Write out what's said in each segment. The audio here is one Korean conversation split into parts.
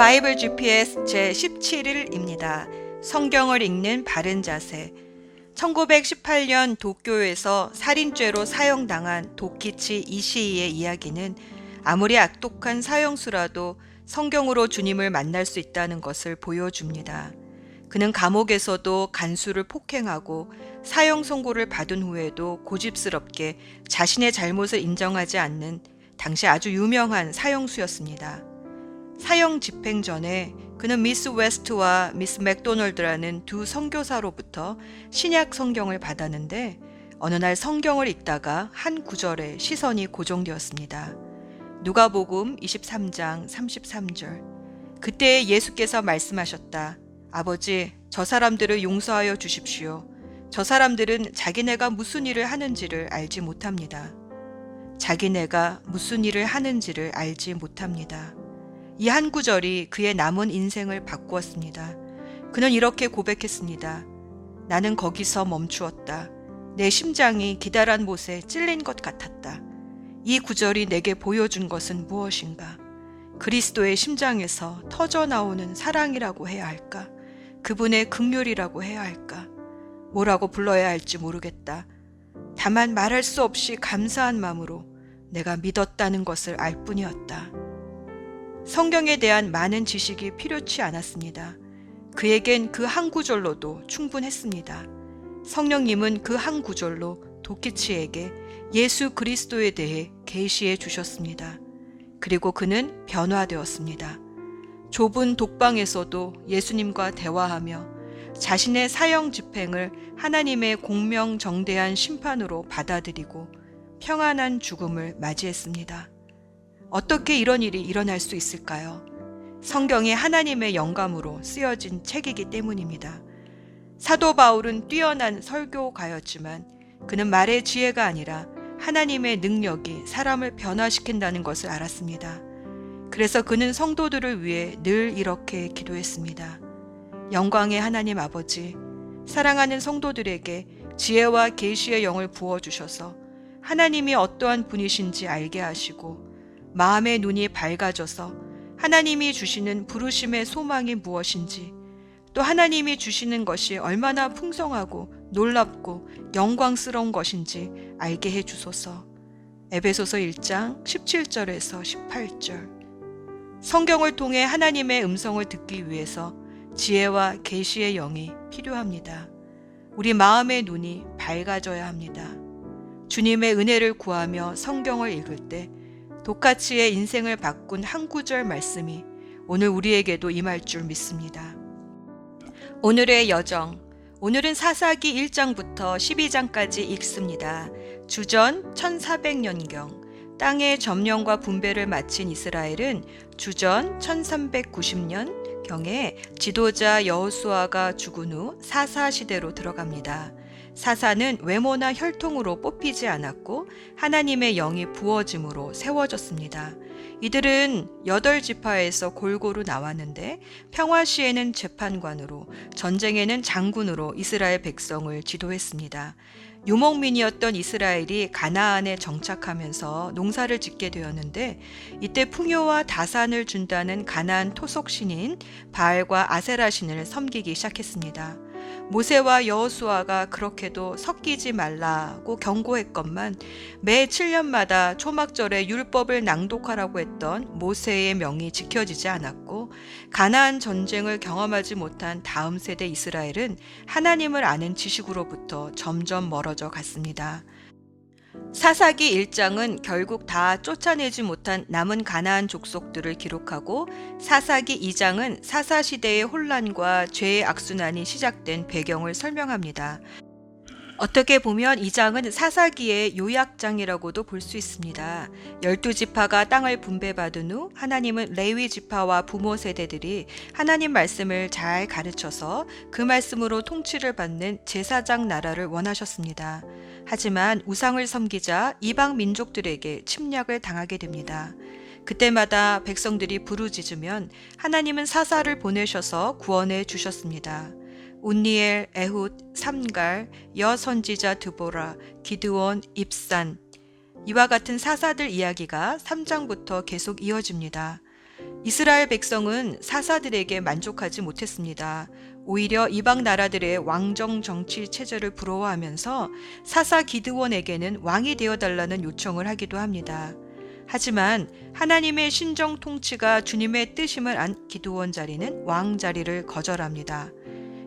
바이블 GPS 제 17일입니다. 성경을 읽는 바른 자세. 1918년 도쿄에서 살인죄로 사형당한 도키치 이시이의 이야기는 아무리 악독한 사형수라도 성경으로 주님을 만날 수 있다는 것을 보여줍니다. 그는 감옥에서도 간수를 폭행하고 사형 선고를 받은 후에도 고집스럽게 자신의 잘못을 인정하지 않는 당시 아주 유명한 사형수였습니다. 사형 집행 전에 그는 미스 웨스트와 미스 맥도널드라는 두 선교사로부터 신약 성경을 받았는데 어느 날 성경을 읽다가 한 구절에 시선이 고정되었습니다. 누가복음 23장 33절. 그때 예수께서 말씀하셨다. 아버지, 저 사람들을 용서하여 주십시오. 저 사람들은 자기네가 무슨 일을 하는지를 알지 못합니다. 자기네가 무슨 일을 하는지를 알지 못합니다. 이 한 구절이 그의 남은 인생을 바꾸었습니다. 그는 이렇게 고백했습니다. 나는 거기서 멈추었다. 내 심장이 기다란 못에 찔린 것 같았다. 이 구절이 내게 보여준 것은 무엇인가? 그리스도의 심장에서 터져 나오는 사랑이라고 해야 할까? 그분의 극률이라고 해야 할까? 뭐라고 불러야 할지 모르겠다. 다만 말할 수 없이 감사한 마음으로 내가 믿었다는 것을 알 뿐이었다. 성경에 대한 많은 지식이 필요치 않았습니다. 그에겐 그 한 구절로도 충분했습니다. 성령님은 그 한 구절로 도키치에게 예수 그리스도에 대해 계시해 주셨습니다. 그리고 그는 변화되었습니다. 좁은 독방에서도 예수님과 대화하며 자신의 사형 집행을 하나님의 공명정대한 심판으로 받아들이고 평안한 죽음을 맞이했습니다. 어떻게 이런 일이 일어날 수 있을까요? 성경이 하나님의 영감으로 쓰여진 책이기 때문입니다. 사도 바울은 뛰어난 설교가였지만 그는 말의 지혜가 아니라 하나님의 능력이 사람을 변화시킨다는 것을 알았습니다. 그래서 그는 성도들을 위해 늘 이렇게 기도했습니다. 영광의 하나님 아버지, 사랑하는 성도들에게 지혜와 계시의 영을 부어 주셔서 하나님이 어떠한 분이신지 알게 하시고 마음의 눈이 밝아져서 하나님이 주시는 부르심의 소망이 무엇인지 또 하나님이 주시는 것이 얼마나 풍성하고 놀랍고 영광스러운 것인지 알게 해 주소서. 에베소서 1장 17절에서 18절. 성경을 통해 하나님의 음성을 듣기 위해서 지혜와 계시의 영이 필요합니다. 우리 마음의 눈이 밝아져야 합니다. 주님의 은혜를 구하며 성경을 읽을 때 도카치의 인생을 바꾼 한 구절 말씀이 오늘 우리에게도 임할 줄 믿습니다. 오늘의 여정. 오늘은 사사기 1장부터 12장까지 읽습니다. 주전 1400년경. 땅의 점령과 분배를 마친 이스라엘은 주전 1390년 경에 지도자 여호수아가 죽은 후 사사 시대로 들어갑니다. 사사는 외모나 혈통으로 뽑히지 않았고 하나님의 영이 부어짐으로 세워졌습니다. 이들은 여덟 지파에서 골고루 나왔는데 평화 시에는 재판관으로 전쟁에는 장군으로 이스라엘 백성을 지도했습니다. 유목민이었던 이스라엘이 가나안에 정착하면서 농사를 짓게 되었는데 이때 풍요와 다산을 준다는 가나안 토속 신인 바알과 아세라 신을 섬기기 시작했습니다. 모세와 여호수아가 그렇게도 섞이지 말라고 경고했건만 매 7년마다 초막절에 율법을 낭독하라고 했던 모세의 명이 지켜지지 않았고 가나안 전쟁을 경험하지 못한 다음 세대 이스라엘은 하나님을 아는 지식으로부터 점점 멀어져 갔습니다. 사사기 1장은 결국 다 쫓아내지 못한 남은 가나안 족속들을 기록하고 사사기 2장은 사사 시대의 혼란과 죄의 악순환이 시작된 배경을 설명합니다. 어떻게 보면 이 장은 사사기의 요약장이라고도 볼 수 있습니다. 열두 지파가 땅을 분배받은 후 하나님은 레위 지파와 부모 세대들이 하나님 말씀을 잘 가르쳐서 그 말씀으로 통치를 받는 제사장 나라를 원하셨습니다. 하지만 우상을 섬기자 이방 민족들에게 침략을 당하게 됩니다. 그때마다 백성들이 부르짖으면 하나님은 사사를 보내셔서 구원해 주셨습니다. 운니엘, 에훗, 삼갈, 여선지자 드보라, 기드원, 입산 이와 같은 사사들 이야기가 3장부터 계속 이어집니다. 이스라엘 백성은 사사들에게 만족하지 못했습니다. 오히려 이방 나라들의 왕정 정치 체제를 부러워하면서 사사 기드원에게는 왕이 되어 달라는 요청을 하기도 합니다. 하지만 하나님의 신정 통치가 주님의 뜻임을 안 기드원 자리는 왕 자리를 거절합니다.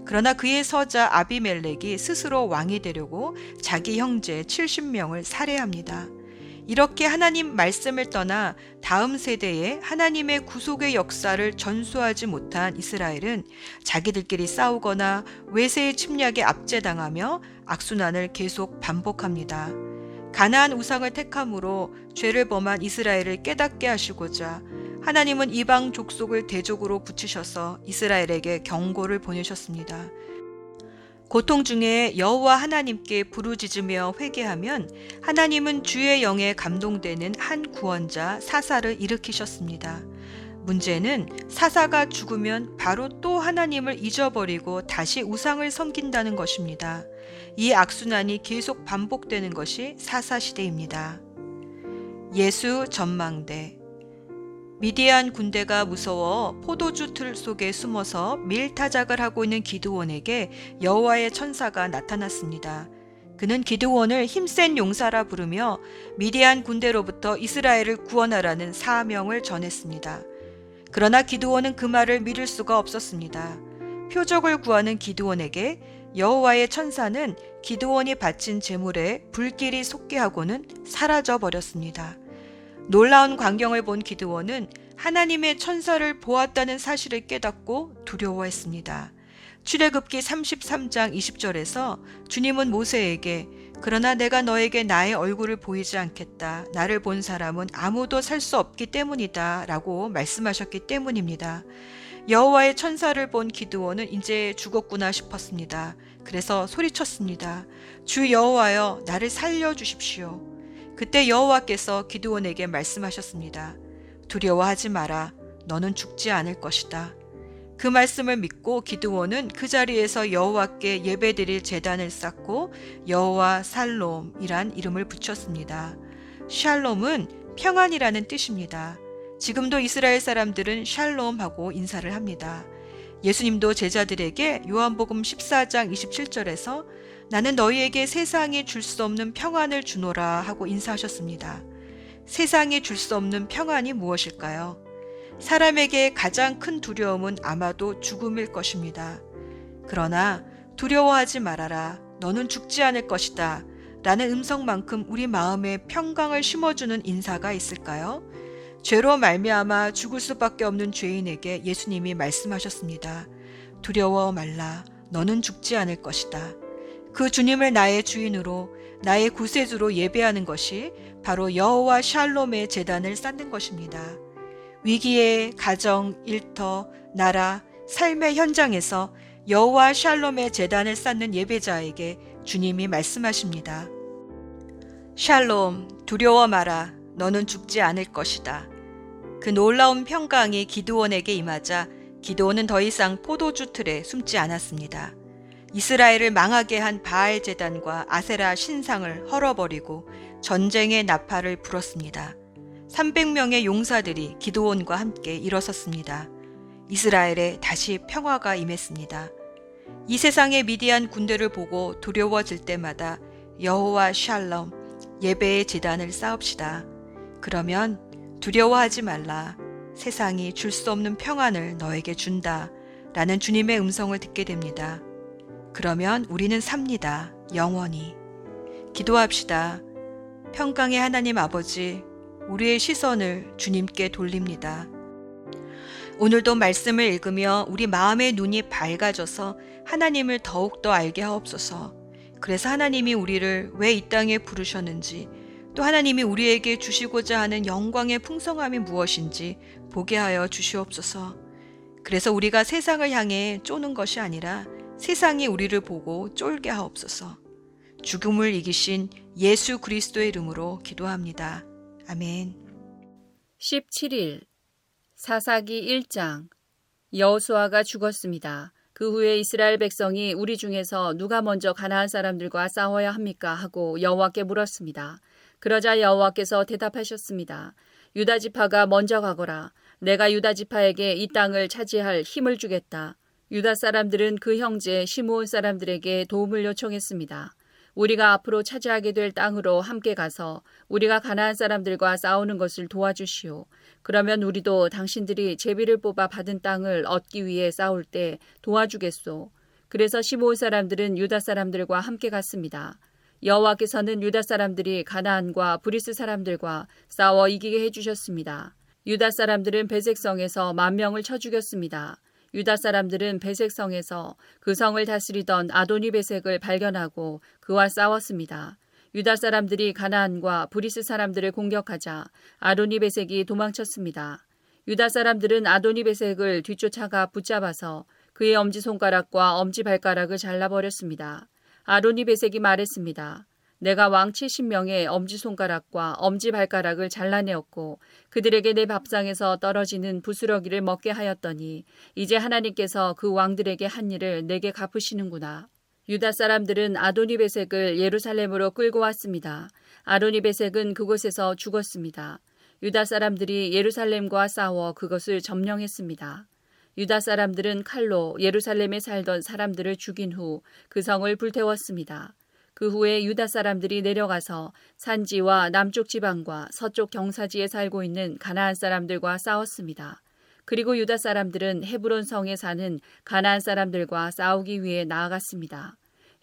그러나 그의 서자 아비멜렉이 스스로 왕이 되려고 자기 형제 70명을 살해합니다. 이렇게 하나님 말씀을 떠나 다음 세대에 하나님의 구속의 역사를 전수하지 못한 이스라엘은 자기들끼리 싸우거나 외세의 침략에 압제당하며 악순환을 계속 반복합니다. 가나안 우상을 택함으로 죄를 범한 이스라엘을 깨닫게 하시고자 하나님은 이방 족속을 대적으로 붙이셔서 이스라엘에게 경고를 보내셨습니다. 고통 중에 여호와 하나님께 부르짖으며 회개하면 하나님은 주의 영에 감동되는 한 구원자 사사를 일으키셨습니다. 문제는 사사가 죽으면 바로 또 하나님을 잊어버리고 다시 우상을 섬긴다는 것입니다. 이 악순환이 계속 반복되는 것이 사사 시대입니다. 예수 전망대 미디안 군대가 무서워 포도주 틀 속에 숨어서 밀타작을 하고 있는 기드원에게 여호와의 천사가 나타났습니다. 그는 기드원을 힘센 용사라 부르며 미디안 군대로부터 이스라엘을 구원하라는 사명을 전했습니다. 그러나 기드원은 그 말을 믿을 수가 없었습니다. 표적을 구하는 기드원에게 여호와의 천사는 기드원이 바친 제물에 불길이 솟게 하고는 사라져 버렸습니다. 놀라운 광경을 본 기드원은 하나님의 천사를 보았다는 사실을 깨닫고 두려워했습니다. 출애굽기 33장 20절에서 주님은 모세에게 그러나 내가 너에게 나의 얼굴을 보이지 않겠다. 나를 본 사람은 아무도 살 수 없기 때문이다. 라고 말씀하셨기 때문입니다. 여호와의 천사를 본 기드원은 이제 죽었구나 싶었습니다. 그래서 소리쳤습니다. 주 여호와여 나를 살려 주십시오. 그때 여호와께서 기드온에게 말씀하셨습니다. 두려워하지 마라. 너는 죽지 않을 것이다. 그 말씀을 믿고 기드온은 그 자리에서 여호와께 예배드릴 제단을 쌓고 여호와 살롬이란 이름을 붙였습니다. 샬롬은 평안이라는 뜻입니다. 지금도 이스라엘 사람들은 샬롬하고 인사를 합니다. 예수님도 제자들에게 요한복음 14장 27절에서 나는 너희에게 세상이 줄 수 없는 평안을 주노라 하고 인사하셨습니다. 세상이 줄 수 없는 평안이 무엇일까요? 사람에게 가장 큰 두려움은 아마도 죽음일 것입니다. 그러나 두려워하지 말아라. 너는 죽지 않을 것이다. 라는 음성만큼 우리 마음에 평강을 심어주는 인사가 있을까요? 죄로 말미암아 죽을 수밖에 없는 죄인에게 예수님이 말씀하셨습니다. 두려워 말라. 너는 죽지 않을 것이다. 그 주님을 나의 주인으로 나의 구세주로 예배하는 것이 바로 여호와 샬롬의 재단을 쌓는 것입니다. 위기의 가정, 일터, 나라, 삶의 현장에서 여호와 샬롬의 재단을 쌓는 예배자에게 주님이 말씀하십니다. 샬롬, 두려워 마라. 너는 죽지 않을 것이다. 그 놀라운 평강이 기드원에게 임하자 기드원은 더 이상 포도주 틀에 숨지 않았습니다. 이스라엘을 망하게 한 바알 제단과 아세라 신상을 헐어버리고 전쟁의 나팔을 불었습니다. 300명의 용사들이 기도원과 함께 일어섰습니다. 이스라엘에 다시 평화가 임했습니다. 이 세상의 미디안 군대를 보고 두려워질 때마다 여호와 샬롬 예배의 재단을 쌓읍시다. 그러면 두려워하지 말라. 세상이 줄 수 없는 평안을 너에게 준다. 라는 주님의 음성을 듣게 됩니다. 그러면 우리는 삽니다. 영원히. 기도합시다. 평강의 하나님 아버지, 우리의 시선을 주님께 돌립니다. 오늘도 말씀을 읽으며 우리 마음의 눈이 밝아져서 하나님을 더욱더 알게 하옵소서. 그래서 하나님이 우리를 왜 이 땅에 부르셨는지, 또 하나님이 우리에게 주시고자 하는 영광의 풍성함이 무엇인지 보게 하여 주시옵소서. 그래서 우리가 세상을 향해 쪼는 것이 아니라 세상이 우리를 보고 쫄게 하옵소서. 죽음을 이기신 예수 그리스도의 이름으로 기도합니다. 아멘. 17일 사사기 1장 여호수아가 죽었습니다. 그 후에 이스라엘 백성이 우리 중에서 누가 먼저 가나안 사람들과 싸워야 합니까 하고 여호와께 물었습니다. 그러자 여호와께서 대답하셨습니다. 유다 지파가 먼저 가거라. 내가 유다 지파에게 이 땅을 차지할 힘을 주겠다. 유다 사람들은 그 형제 시므온 사람들에게 도움을 요청했습니다. 우리가 앞으로 차지하게 될 땅으로 함께 가서 우리가 가나안 사람들과 싸우는 것을 도와주시오. 그러면 우리도 당신들이 제비를 뽑아 받은 땅을 얻기 위해 싸울 때 도와주겠소. 그래서 시므온 사람들은 유다 사람들과 함께 갔습니다. 여호와께서는 유다 사람들이 가나안과 브리스 사람들과 싸워 이기게 해 주셨습니다. 유다 사람들은 베섹성에서 만 명을 쳐 죽였습니다. 유다 사람들은 베섹성에서 그 성을 다스리던 아도니 베섹을 발견하고 그와 싸웠습니다. 유다 사람들이 가나안과 브리스 사람들을 공격하자 아도니 베섹이 도망쳤습니다. 유다 사람들은 아도니 베섹을 뒤쫓아가 붙잡아서 그의 엄지손가락과 엄지발가락을 잘라버렸습니다. 아도니 베색이 말했습니다. 내가 왕 70명의 엄지손가락과 엄지발가락을 잘라내었고 그들에게 내 밥상에서 떨어지는 부스러기를 먹게 하였더니 이제 하나님께서 그 왕들에게 한 일을 내게 갚으시는구나. 유다 사람들은 아도니베색을 예루살렘으로 끌고 왔습니다. 아도니베색은 그곳에서 죽었습니다. 유다 사람들이 예루살렘과 싸워 그것을 점령했습니다. 유다 사람들은 칼로 예루살렘에 살던 사람들을 죽인 후 그 성을 불태웠습니다. 그 후에 유다 사람들이 내려가서 산지와 남쪽 지방과 서쪽 경사지에 살고 있는 가나안 사람들과 싸웠습니다. 그리고 유다 사람들은 헤브론 성에 사는 가나안 사람들과 싸우기 위해 나아갔습니다.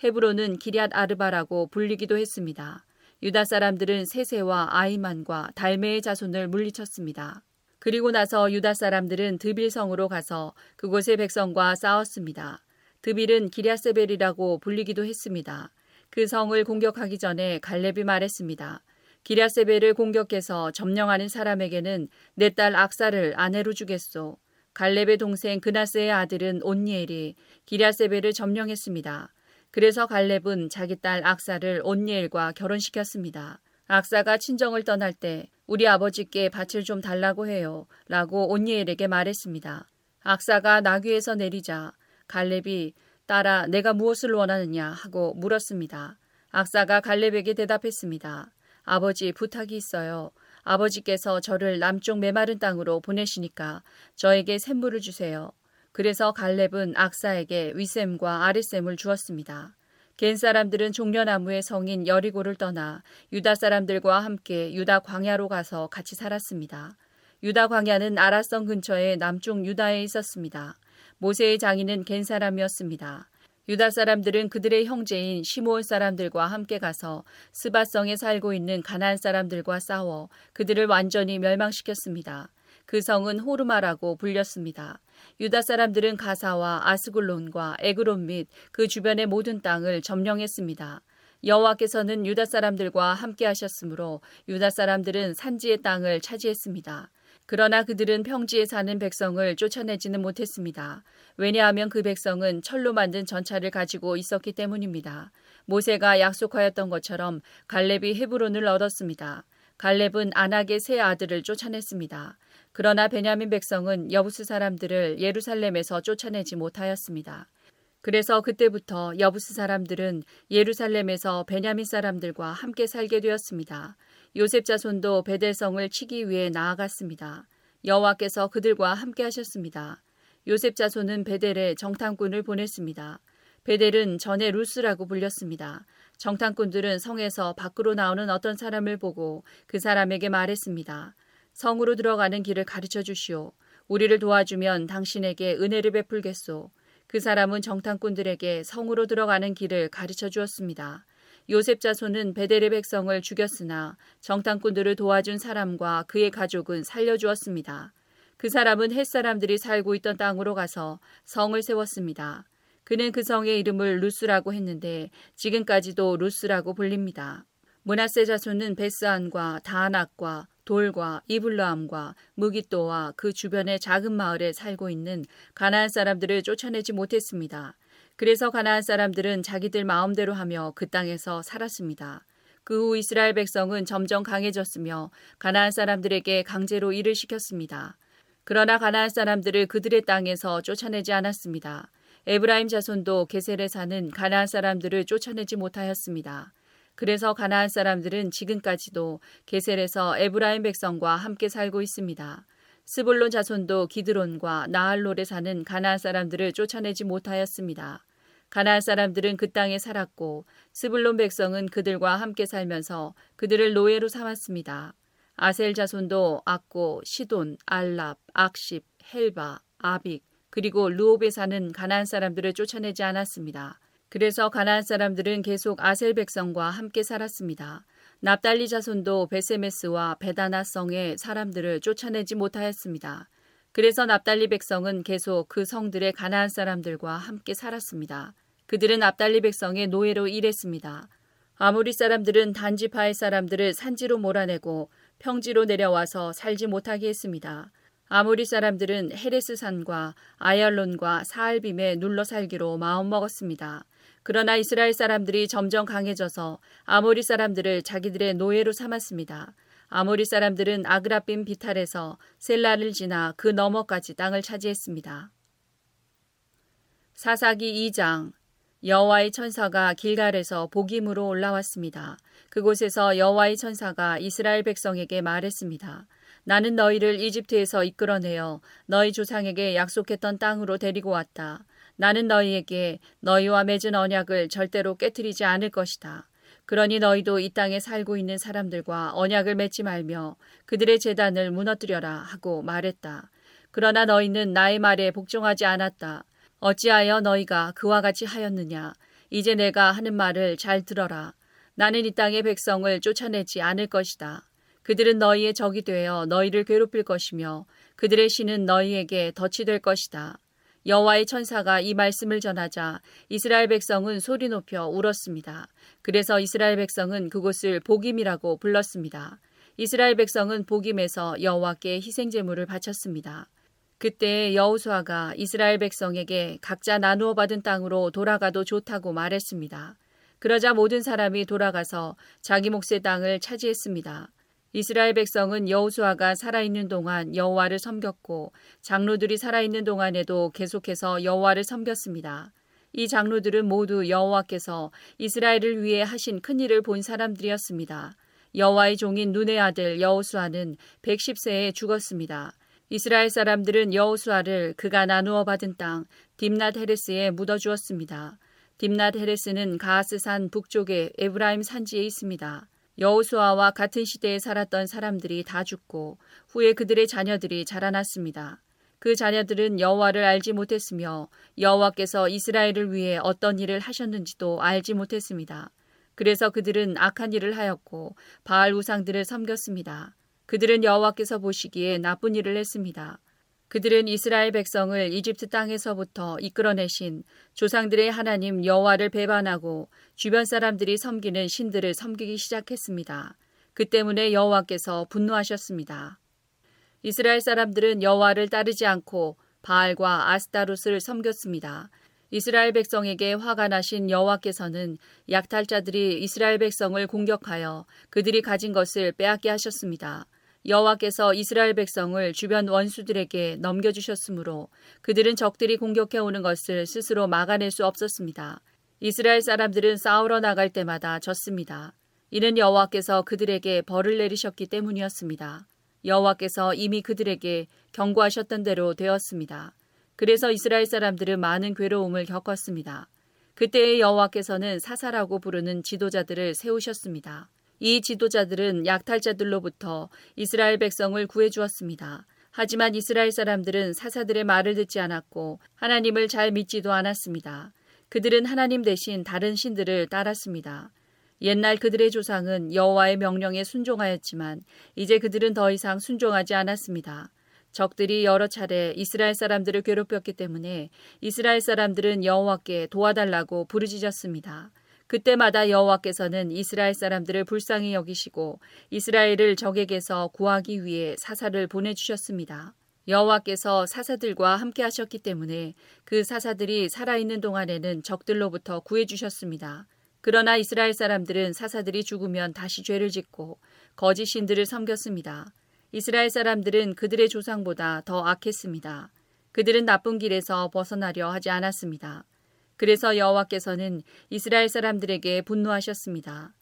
헤브론은 기리앗 아르바라고 불리기도 했습니다. 유다 사람들은 세세와 아이만과 달메의 자손을 물리쳤습니다. 그리고 나서 유다 사람들은 드빌성으로 가서 그곳의 백성과 싸웠습니다. 드빌은 기랴세벨이라고 불리기도 했습니다. 그 성을 공격하기 전에 갈렙이 말했습니다. 기랴세벨을 공격해서 점령하는 사람에게는 내 딸 악사를 아내로 주겠소. 갈렙의 동생 그나스의 아들은 온니엘이 기랴세벨을 점령했습니다. 그래서 갈렙은 자기 딸 악사를 온니엘과 결혼시켰습니다. 악사가 친정을 떠날 때 우리 아버지께 밭을 좀 달라고 해요. 라고 온니엘에게 말했습니다. 악사가 나귀에서 내리자 갈렙이 딸아 내가 무엇을 원하느냐 하고 물었습니다. 악사가 갈렙에게 대답했습니다. 아버지 부탁이 있어요. 아버지께서 저를 남쪽 메마른 땅으로 보내시니까 저에게 샘물을 주세요. 그래서 갈렙은 악사에게 윗샘과 아랫샘을 주었습니다. 겐 사람들은 종려나무의 성인 여리고를 떠나 유다 사람들과 함께 유다 광야로 가서 같이 살았습니다. 유다 광야는 아라성 근처의 남쪽 유다에 있었습니다. 모세의 장인은 겐 사람이었습니다. 유다 사람들은 그들의 형제인 시므온 사람들과 함께 가서 스바성에 살고 있는 가나안 사람들과 싸워 그들을 완전히 멸망시켰습니다. 그 성은 호르마라고 불렸습니다. 유다 사람들은 가사와 아스굴론과 에그론 및 그 주변의 모든 땅을 점령했습니다. 여호와께서는 유다 사람들과 함께 하셨으므로 유다 사람들은 산지의 땅을 차지했습니다. 그러나 그들은 평지에 사는 백성을 쫓아내지는 못했습니다. 왜냐하면 그 백성은 철로 만든 전차를 가지고 있었기 때문입니다. 모세가 약속하였던 것처럼 갈렙이 헤브론을 얻었습니다. 갈렙은 안악의 세 아들을 쫓아냈습니다. 그러나 베냐민 백성은 여부스 사람들을 예루살렘에서 쫓아내지 못하였습니다. 그래서 그때부터 여부스 사람들은 예루살렘에서 베냐민 사람들과 함께 살게 되었습니다. 요셉 자손도 베델성을 치기 위해 나아갔습니다. 여호와께서 그들과 함께 하셨습니다. 요셉 자손은 베델에 정탐꾼을 보냈습니다. 베델은 전에 루스라고 불렸습니다. 정탐꾼들은 성에서 밖으로 나오는 어떤 사람을 보고 그 사람에게 말했습니다. 성으로 들어가는 길을 가르쳐 주시오. 우리를 도와주면 당신에게 은혜를 베풀겠소. 그 사람은 정탐꾼들에게 성으로 들어가는 길을 가르쳐 주었습니다. 요셉 자손은 베델의 백성을 죽였으나 정탐꾼들을 도와준 사람과 그의 가족은 살려주었습니다. 그 사람은 햇 사람들이 살고 있던 땅으로 가서 성을 세웠습니다. 그는 그 성의 이름을 루스라고 했는데 지금까지도 루스라고 불립니다. 문하세 자손은 베스안과 다낙과 돌과 이블라함과 무기또와 그 주변의 작은 마을에 살고 있는 가나안 사람들을 쫓아내지 못했습니다. 그래서 가나안 사람들은 자기들 마음대로 하며 그 땅에서 살았습니다. 그 후 이스라엘 백성은 점점 강해졌으며 가나안 사람들에게 강제로 일을 시켰습니다. 그러나 가나안 사람들을 그들의 땅에서 쫓아내지 않았습니다. 에브라임 자손도 게셀에 사는 가나안 사람들을 쫓아내지 못하였습니다. 그래서 가나안 사람들은 지금까지도 게셀에서 에브라임 백성과 함께 살고 있습니다. 스불론 자손도 기드론과 나할롤에 사는 가나안 사람들을 쫓아내지 못하였습니다. 가나안 사람들은 그 땅에 살았고 스불론 백성은 그들과 함께 살면서 그들을 노예로 삼았습니다. 아셀 자손도 악고, 시돈, 알랍, 악십, 헬바, 아빅, 그리고 르홉에 사는 가나안 사람들을 쫓아내지 않았습니다. 그래서 가나안 사람들은 계속 아셀 백성과 함께 살았습니다. 납달리 자손도 베세메스와 베다나 성의 사람들을 쫓아내지 못하였습니다. 그래서 납달리 백성은 계속 그 성들의 가나안 사람들과 함께 살았습니다. 그들은 납달리 백성의 노예로 일했습니다. 아무리 사람들은 단지파의 사람들을 산지로 몰아내고 평지로 내려와서 살지 못하게 했습니다. 아무리 사람들은 헤레스 산과 아얄론과 사알빔에 눌러 살기로 마음먹었습니다. 그러나 이스라엘 사람들이 점점 강해져서 아모리 사람들을 자기들의 노예로 삼았습니다. 아모리 사람들은 아그라빔 비탈에서 셀라를 지나 그 너머까지 땅을 차지했습니다. 사사기 2장 여호와의 천사가 길갈에서 복임으로 올라왔습니다. 그곳에서 여호와의 천사가 이스라엘 백성에게 말했습니다. 나는 너희를 이집트에서 이끌어내어 너희 조상에게 약속했던 땅으로 데리고 왔다. 나는 너희에게 너희와 맺은 언약을 절대로 깨뜨리지 않을 것이다. 그러니 너희도 이 땅에 살고 있는 사람들과 언약을 맺지 말며 그들의 재단을 무너뜨려라 하고 말했다. 그러나 너희는 나의 말에 복종하지 않았다. 어찌하여 너희가 그와 같이 하였느냐? 이제 내가 하는 말을 잘 들어라. 나는 이 땅의 백성을 쫓아내지 않을 것이다. 그들은 너희의 적이 되어 너희를 괴롭힐 것이며 그들의 신은 너희에게 덫이 될 것이다. 여호와의 천사가 이 말씀을 전하자 이스라엘 백성은 소리 높여 울었습니다. 그래서 이스라엘 백성은 그곳을 복임이라고 불렀습니다. 이스라엘 백성은 복임에서 여호와께 희생 제물을 바쳤습니다. 그때 여호수아가 이스라엘 백성에게 각자 나누어 받은 땅으로 돌아가도 좋다고 말했습니다. 그러자 모든 사람이 돌아가서 자기 몫의 땅을 차지했습니다. 이스라엘 백성은 여호수아가 살아있는 동안 여호와를 섬겼고 장로들이 살아있는 동안에도 계속해서 여호와를 섬겼습니다. 이 장로들은 모두 여호와께서 이스라엘을 위해 하신 큰 일을 본 사람들이었습니다. 여호와의 종인 눈의 아들 여호수아는 110세에 죽었습니다. 이스라엘 사람들은 여호수아를 그가 나누어 받은 땅 딥낫 헤레스에 묻어 주었습니다. 딥낫 헤레스는 가스산 북쪽의 에브라임 산지에 있습니다. 여호수아와 같은 시대에 살았던 사람들이 다 죽고 후에 그들의 자녀들이 자라났습니다. 그 자녀들은 여호와를 알지 못했으며 여호와께서 이스라엘을 위해 어떤 일을 하셨는지도 알지 못했습니다. 그래서 그들은 악한 일을 하였고 바알 우상들을 섬겼습니다. 그들은 여호와께서 보시기에 나쁜 일을 했습니다. 그들은 이스라엘 백성을 이집트 땅에서부터 이끌어내신 조상들의 하나님 여호와를 배반하고 주변 사람들이 섬기는 신들을 섬기기 시작했습니다. 그 때문에 여호와께서 분노하셨습니다. 이스라엘 사람들은 여호와를 따르지 않고 바알과 아스타롯을 섬겼습니다. 이스라엘 백성에게 화가 나신 여호와께서는 약탈자들이 이스라엘 백성을 공격하여 그들이 가진 것을 빼앗게 하셨습니다. 여호와께서 이스라엘 백성을 주변 원수들에게 넘겨주셨으므로 그들은 적들이 공격해 오는 것을 스스로 막아낼 수 없었습니다. 이스라엘 사람들은 싸우러 나갈 때마다 졌습니다. 이는 여호와께서 그들에게 벌을 내리셨기 때문이었습니다. 여호와께서 이미 그들에게 경고하셨던 대로 되었습니다. 그래서 이스라엘 사람들은 많은 괴로움을 겪었습니다. 그때의 여호와께서는 사사라고 부르는 지도자들을 세우셨습니다. 이 지도자들은 약탈자들로부터 이스라엘 백성을 구해 주었습니다. 하지만 이스라엘 사람들은 사사들의 말을 듣지 않았고 하나님을 잘 믿지도 않았습니다. 그들은 하나님 대신 다른 신들을 따랐습니다. 옛날 그들의 조상은 여호와의 명령에 순종하였지만 이제 그들은 더 이상 순종하지 않았습니다. 적들이 여러 차례 이스라엘 사람들을 괴롭혔기 때문에 이스라엘 사람들은 여호와께 도와달라고 부르짖었습니다. 그때마다 여호와께서는 이스라엘 사람들을 불쌍히 여기시고 이스라엘을 적에게서 구하기 위해 사사를 보내주셨습니다. 여호와께서 사사들과 함께 하셨기 때문에 그 사사들이 살아있는 동안에는 적들로부터 구해주셨습니다. 그러나 이스라엘 사람들은 사사들이 죽으면 다시 죄를 짓고 거짓 신들을 섬겼습니다. 이스라엘 사람들은 그들의 조상보다 더 악했습니다. 그들은 나쁜 길에서 벗어나려 하지 않았습니다. 그래서 여호와께서는 이스라엘 사람들에게 분노하셨습니다.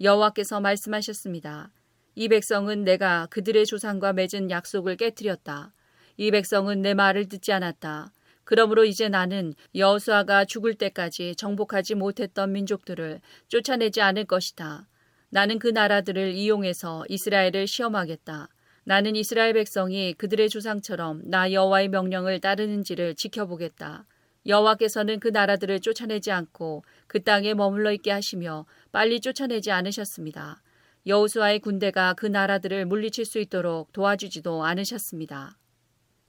여호와께서 말씀하셨습니다. 이 백성은 내가 그들의 조상과 맺은 약속을 깨뜨렸다. 이 백성은 내 말을 듣지 않았다. 그러므로 이제 나는 여호수아가 죽을 때까지 정복하지 못했던 민족들을 쫓아내지 않을 것이다. 나는 그 나라들을 이용해서 이스라엘을 시험하겠다. 나는 이스라엘 백성이 그들의 조상처럼 나 여호와의 명령을 따르는지를 지켜보겠다. 여호와께서는 그 나라들을 쫓아내지 않고 그 땅에 머물러 있게 하시며 빨리 쫓아내지 않으셨습니다. 여호수아의 군대가 그 나라들을 물리칠 수 있도록 도와주지도 않으셨습니다.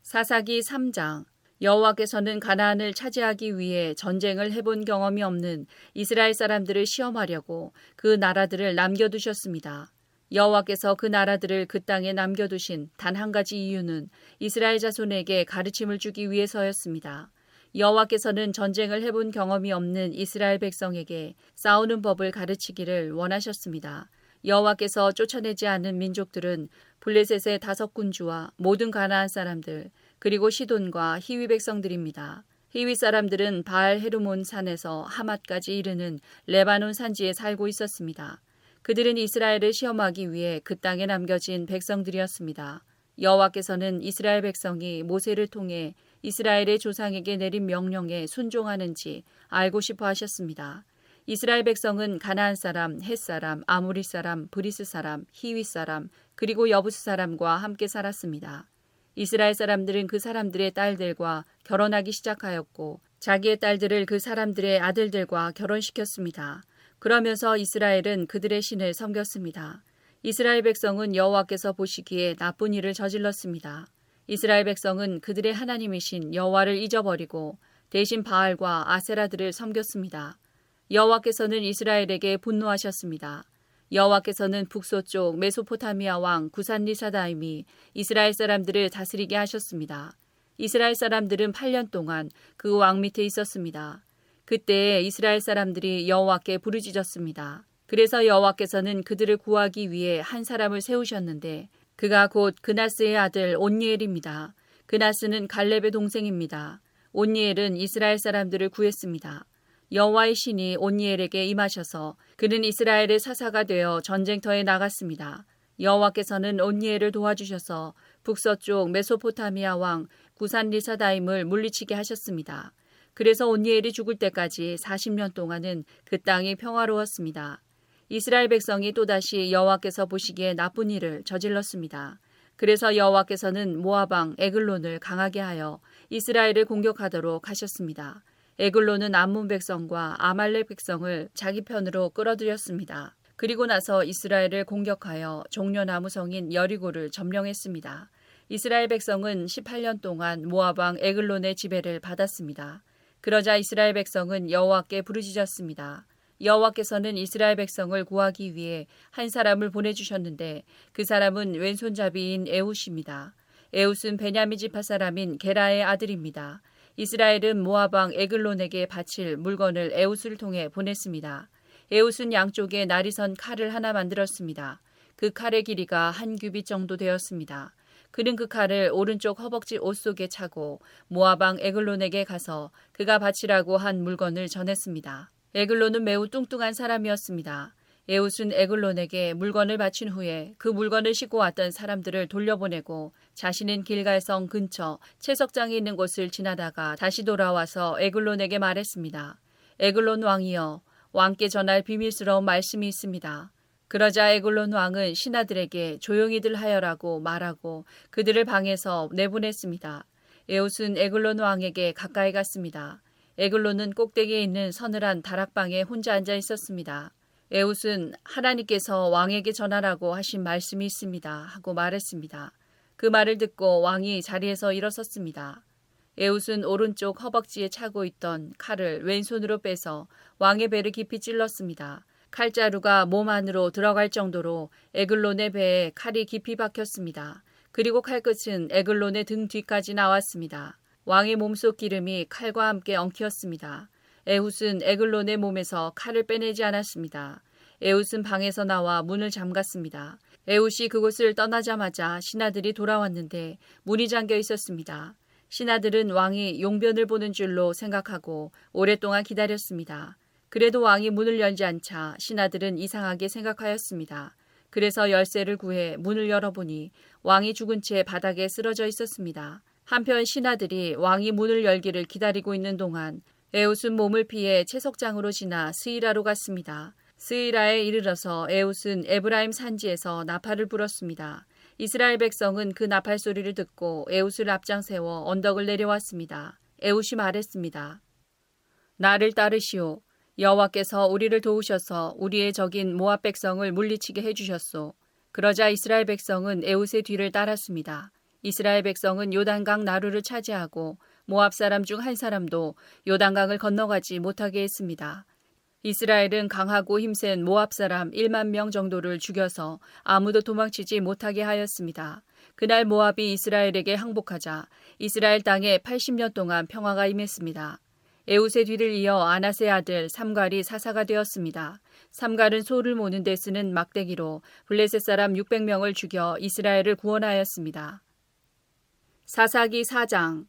사사기 3장 여호와께서는 가나안을 차지하기 위해 전쟁을 해본 경험이 없는 이스라엘 사람들을 시험하려고 그 나라들을 남겨두셨습니다. 여호와께서 그 나라들을 그 땅에 남겨두신 단 한 가지 이유는 이스라엘 자손에게 가르침을 주기 위해서였습니다. 여호와께서는 전쟁을 해본 경험이 없는 이스라엘 백성에게 싸우는 법을 가르치기를 원하셨습니다. 여호와께서 쫓아내지 않은 민족들은 블레셋의 다섯 군주와 모든 가나안 사람들 그리고 시돈과 히위 백성들입니다. 히위 사람들은 바알 헤르몬 산에서 하맛까지 이르는 레바논 산지에 살고 있었습니다. 그들은 이스라엘을 시험하기 위해 그 땅에 남겨진 백성들이었습니다. 여호와께서는 이스라엘 백성이 모세를 통해 이스라엘의 조상에게 내린 명령에 순종하는지 알고 싶어 하셨습니다. 이스라엘 백성은 가나안 사람, 헷 사람, 아모리 사람, 브리스 사람, 히위 사람, 그리고 여부스 사람과 함께 살았습니다. 이스라엘 사람들은 그 사람들의 딸들과 결혼하기 시작하였고 자기의 딸들을 그 사람들의 아들들과 결혼시켰습니다. 그러면서 이스라엘은 그들의 신을 섬겼습니다. 이스라엘 백성은 여호와께서 보시기에 나쁜 일을 저질렀습니다. 이스라엘 백성은 그들의 하나님이신 여호와를 잊어버리고 대신 바알과 아세라들을 섬겼습니다. 여호와께서는 이스라엘에게 분노하셨습니다. 여호와께서는 북서쪽 메소포타미아 왕 구산리사다임이 이스라엘 사람들을 다스리게 하셨습니다. 이스라엘 사람들은 8년 동안 그 왕 밑에 있었습니다. 그때 이스라엘 사람들이 여호와께 부르짖었습니다. 그래서 여호와께서는 그들을 구하기 위해 한 사람을 세우셨는데 그가 곧 그나스의 아들 온니엘입니다. 그나스는 갈렙의 동생입니다. 온니엘은 이스라엘 사람들을 구했습니다. 여호와의 신이 온니엘에게 임하셔서 그는 이스라엘의 사사가 되어 전쟁터에 나갔습니다. 여호와께서는 온니엘을 도와주셔서 북서쪽 메소포타미아 왕 구산 리사다임을 물리치게 하셨습니다. 그래서 온니엘이 죽을 때까지 40년 동안은 그 땅이 평화로웠습니다. 이스라엘 백성이 또다시 여호와께서 보시기에 나쁜 일을 저질렀습니다. 그래서 여호와께서는 모아방 에글론을 강하게 하여 이스라엘을 공격하도록 하셨습니다. 에글론은 암몬 백성과 아말렉 백성을 자기 편으로 끌어들였습니다. 그리고 나서 이스라엘을 공격하여 종려나무 성인 여리고를 점령했습니다. 이스라엘 백성은 18년 동안 왕 에글론의 지배를 받았습니다. 그러자 이스라엘 백성은 여호와께 부르짖었습니다. 여호와께서는 이스라엘 백성을 구하기 위해 한 사람을 보내주셨는데 그 사람은 왼손잡이인 에웃입니다. 에웃은 베냐민 지파 사람인 게라의 아들입니다. 이스라엘은 모아방 에글론에게 바칠 물건을 에웃을 통해 보냈습니다. 에웃은 양쪽에 날이 선 칼을 하나 만들었습니다. 그 칼의 길이가 한 규빗 정도 되었습니다. 그는 그 칼을 오른쪽 허벅지 옷 속에 차고 모아방 에글론에게 가서 그가 바치라고 한 물건을 전했습니다. 에글론은 매우 뚱뚱한 사람이었습니다. 에웃은 에글론에게 물건을 바친 후에 그 물건을 싣고 왔던 사람들을 돌려보내고 자신은 길갈성 근처 채석장이 있는 곳을 지나다가 다시 돌아와서 에글론에게 말했습니다. 에글론 왕이여 왕께 전할 비밀스러운 말씀이 있습니다. 그러자 에글론 왕은 신하들에게 조용히들 하여라고 말하고 그들을 방에서 내보냈습니다. 에웃은 에글론 왕에게 가까이 갔습니다. 에글론은 꼭대기에 있는 서늘한 다락방에 혼자 앉아 있었습니다. 에웃은 하나님께서 왕에게 전하라고 하신 말씀이 있습니다. 하고 말했습니다. 그 말을 듣고 왕이 자리에서 일어섰습니다. 에웃은 오른쪽 허벅지에 차고 있던 칼을 왼손으로 빼서 왕의 배를 깊이 찔렀습니다. 칼자루가 몸 안으로 들어갈 정도로 에글론의 배에 칼이 깊이 박혔습니다. 그리고 칼끝은 에글론의 등 뒤까지 나왔습니다. 왕의 몸속 기름이 칼과 함께 엉키었습니다. 에훗은 에글론의 몸에서 칼을 빼내지 않았습니다. 에훗은 방에서 나와 문을 잠갔습니다. 에훗이 그곳을 떠나자마자 신하들이 돌아왔는데 문이 잠겨 있었습니다. 신하들은 왕이 용변을 보는 줄로 생각하고 오랫동안 기다렸습니다. 그래도 왕이 문을 열지 않자 신하들은 이상하게 생각하였습니다. 그래서 열쇠를 구해 문을 열어보니 왕이 죽은 채 바닥에 쓰러져 있었습니다. 한편 신하들이 왕이 문을 열기를 기다리고 있는 동안 에웃은 몸을 피해 채석장으로 지나 스이라로 갔습니다. 스이라에 이르러서 에웃은 에브라임 산지에서 나팔을 불었습니다. 이스라엘 백성은 그 나팔 소리를 듣고 에웃을 앞장 세워 언덕을 내려왔습니다. 에웃이 말했습니다. 나를 따르시오. 여호와께서 우리를 도우셔서 우리의 적인 모압 백성을 물리치게 해주셨소. 그러자 이스라엘 백성은 에웃의 뒤를 따랐습니다. 이스라엘 백성은 요단강 나루를 차지하고 모압 사람 중 한 사람도 요단강을 건너가지 못하게 했습니다. 이스라엘은 강하고 힘센 모압 사람 1만 명 정도를 죽여서 아무도 도망치지 못하게 하였습니다. 그날 모압이 이스라엘에게 항복하자 이스라엘 땅에 80년 동안 평화가 임했습니다. 에웃의 뒤를 이어 아나세 아들 삼갈이 사사가 되었습니다. 삼갈은 소를 모는 데 쓰는 막대기로 블레셋 사람 600명을 죽여 이스라엘을 구원하였습니다. 사사기 4장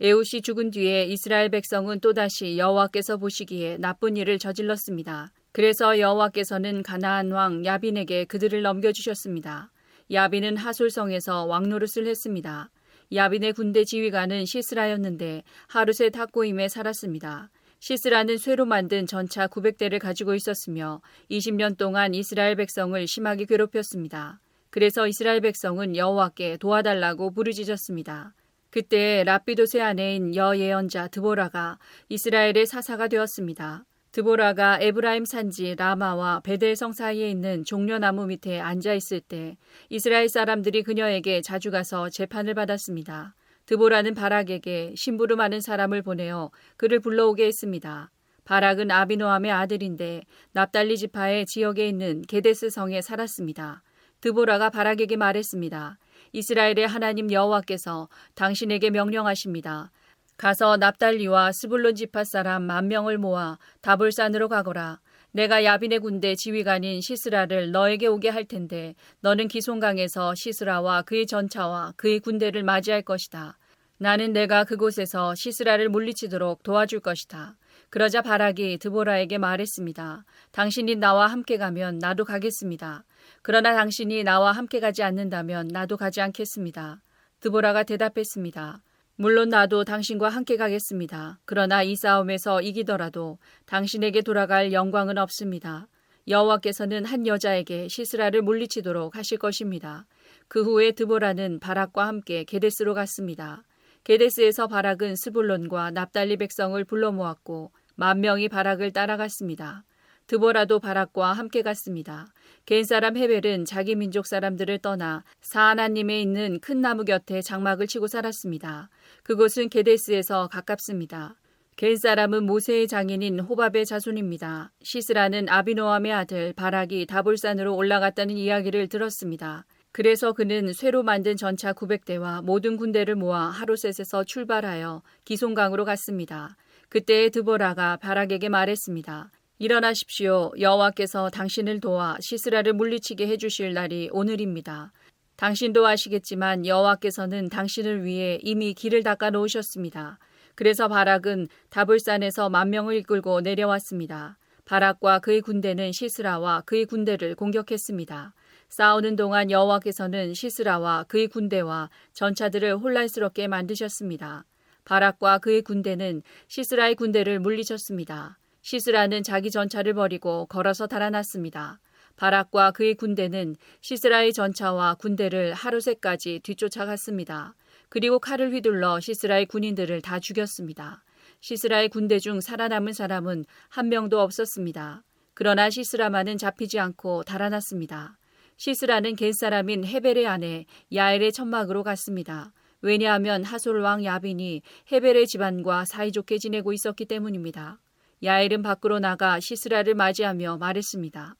에웃이 죽은 뒤에 이스라엘 백성은 또다시 여호와께서 보시기에 나쁜 일을 저질렀습니다. 그래서 여호와께서는 가나안 왕 야빈에게 그들을 넘겨주셨습니다. 야빈은 하솔성에서 왕노릇을 했습니다. 야빈의 군대 지휘관은 시스라였는데 하로셋 학고임에 살았습니다. 시스라는 쇠로 만든 전차 900대를 가지고 있었으며 20년 동안 이스라엘 백성을 심하게 괴롭혔습니다. 그래서 이스라엘 백성은 여호와께 도와달라고 부르짖었습니다. 그때 랍비돗의 아내인 여예언자 드보라가 이스라엘의 사사가 되었습니다. 드보라가 에브라임 산지 라마와 벧엘성 사이에 있는 종려나무 밑에 앉아 있을 때 이스라엘 사람들이 그녀에게 자주 가서 재판을 받았습니다. 드보라는 바락에게 심부름하는 사람을 보내어 그를 불러오게 했습니다. 바락은 아비노함의 아들인데 납달리 지파의 지역에 있는 게데스 성에 살았습니다. 드보라가 바락에게 말했습니다. 이스라엘의 하나님 여호와께서 당신에게 명령하십니다. 가서 납달리와 스불론 지파 사람 만 명을 모아 다볼산으로 가거라. 내가 야빈의 군대 지휘관인 시스라를 너에게 오게 할 텐데 너는 기송강에서 시스라와 그의 전차와 그의 군대를 맞이할 것이다. 나는 내가 그곳에서 시스라를 물리치도록 도와줄 것이다. 그러자 바락이 드보라에게 말했습니다. 당신이 나와 함께 가면 나도 가겠습니다. 그러나 당신이 나와 함께 가지 않는다면 나도 가지 않겠습니다. 드보라가 대답했습니다. 물론 나도 당신과 함께 가겠습니다. 그러나 이 싸움에서 이기더라도 당신에게 돌아갈 영광은 없습니다. 여호와께서는 한 여자에게 시스라를 물리치도록 하실 것입니다. 그 후에 드보라는 바락과 함께 게데스로 갔습니다. 게데스에서 바락은 스불론과 납달리 백성을 불러 모았고 만 명이 바락을 따라갔습니다. 드보라도 바락과 함께 갔습니다. 겐 사람 헤벨은 자기 민족 사람들을 떠나 사하나님에 있는 큰 나무 곁에 장막을 치고 살았습니다. 그곳은 게데스에서 가깝습니다. 겐 사람은 모세의 장인인 호밥의 자손입니다. 시스라는 아비노함의 아들 바락이 다볼산으로 올라갔다는 이야기를 들었습니다. 그래서 그는 쇠로 만든 전차 900대와 모든 군대를 모아 하루셋에서 출발하여 기송강으로 갔습니다. 그때 드보라가 바락에게 말했습니다. 일어나십시오. 여호와께서 당신을 도와 시스라를 물리치게 해주실 날이 오늘입니다. 당신도 아시겠지만 여호와께서는 당신을 위해 이미 길을 닦아 놓으셨습니다. 그래서 바락은 다불산에서 만 명을 이끌고 내려왔습니다. 바락과 그의 군대는 시스라와 그의 군대를 공격했습니다. 싸우는 동안 여호와께서는 시스라와 그의 군대와 전차들을 혼란스럽게 만드셨습니다. 바락과 그의 군대는 시스라의 군대를 물리쳤습니다. 시스라는 자기 전차를 버리고 걸어서 달아났습니다. 바락과 그의 군대는 시스라의 전차와 군대를 하루새까지 뒤쫓아갔습니다. 그리고 칼을 휘둘러 시스라의 군인들을 다 죽였습니다. 시스라의 군대 중 살아남은 사람은 한 명도 없었습니다. 그러나 시스라만은 잡히지 않고 달아났습니다. 시스라는 겐 사람인 헤벨의 아내 야엘의 천막으로 갔습니다. 왜냐하면 하솔 왕 야빈이 헤벨의 집안과 사이좋게 지내고 있었기 때문입니다. 야엘은 밖으로 나가 시스라를 맞이하며 말했습니다.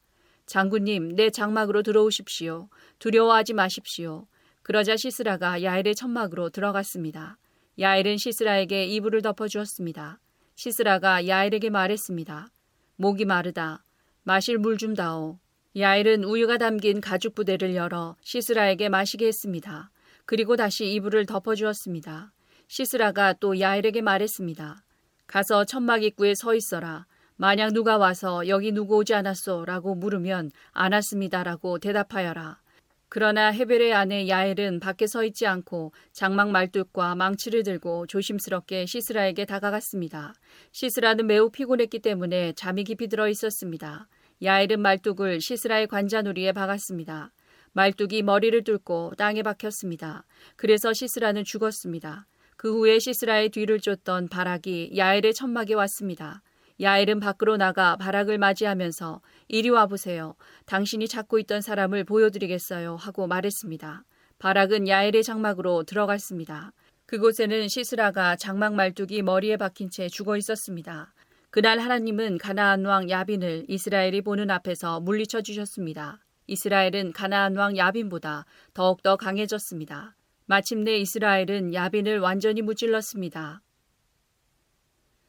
장군님, 내 장막으로 들어오십시오. 두려워하지 마십시오. 그러자 시스라가 야엘의 천막으로 들어갔습니다. 야엘은 시스라에게 이불을 덮어주었습니다. 시스라가 야엘에게 말했습니다. 목이 마르다. 마실 물 좀 다오. 야엘은 우유가 담긴 가죽 부대를 열어 시스라에게 마시게 했습니다. 그리고 다시 이불을 덮어주었습니다. 시스라가 또 야엘에게 말했습니다. 가서 천막 입구에 서 있어라. 만약 누가 와서 여기 누구 오지 않았소? 라고 물으면 안 왔습니다. 라고 대답하여라. 그러나 헤벨의 아내 야엘은 밖에 서 있지 않고 장막 말뚝과 망치를 들고 조심스럽게 시스라에게 다가갔습니다. 시스라는 매우 피곤했기 때문에 잠이 깊이 들어 있었습니다. 야엘은 말뚝을 시스라의 관자놀이에 박았습니다. 말뚝이 머리를 뚫고 땅에 박혔습니다. 그래서 시스라는 죽었습니다. 그 후에 시스라의 뒤를 쫓던 바락이 야엘의 천막에 왔습니다. 야엘은 밖으로 나가 바락을 맞이하면서 이리 와 보세요. 당신이 찾고 있던 사람을 보여드리겠어요. 하고 말했습니다. 바락은 야엘의 장막으로 들어갔습니다. 그곳에는 시스라가 장막 말뚝이 머리에 박힌 채 죽어 있었습니다. 그날 하나님은 가나안 왕 야빈을 이스라엘이 보는 앞에서 물리쳐 주셨습니다. 이스라엘은 가나안 왕 야빈보다 더욱더 강해졌습니다. 마침내 이스라엘은 야빈을 완전히 무찔렀습니다.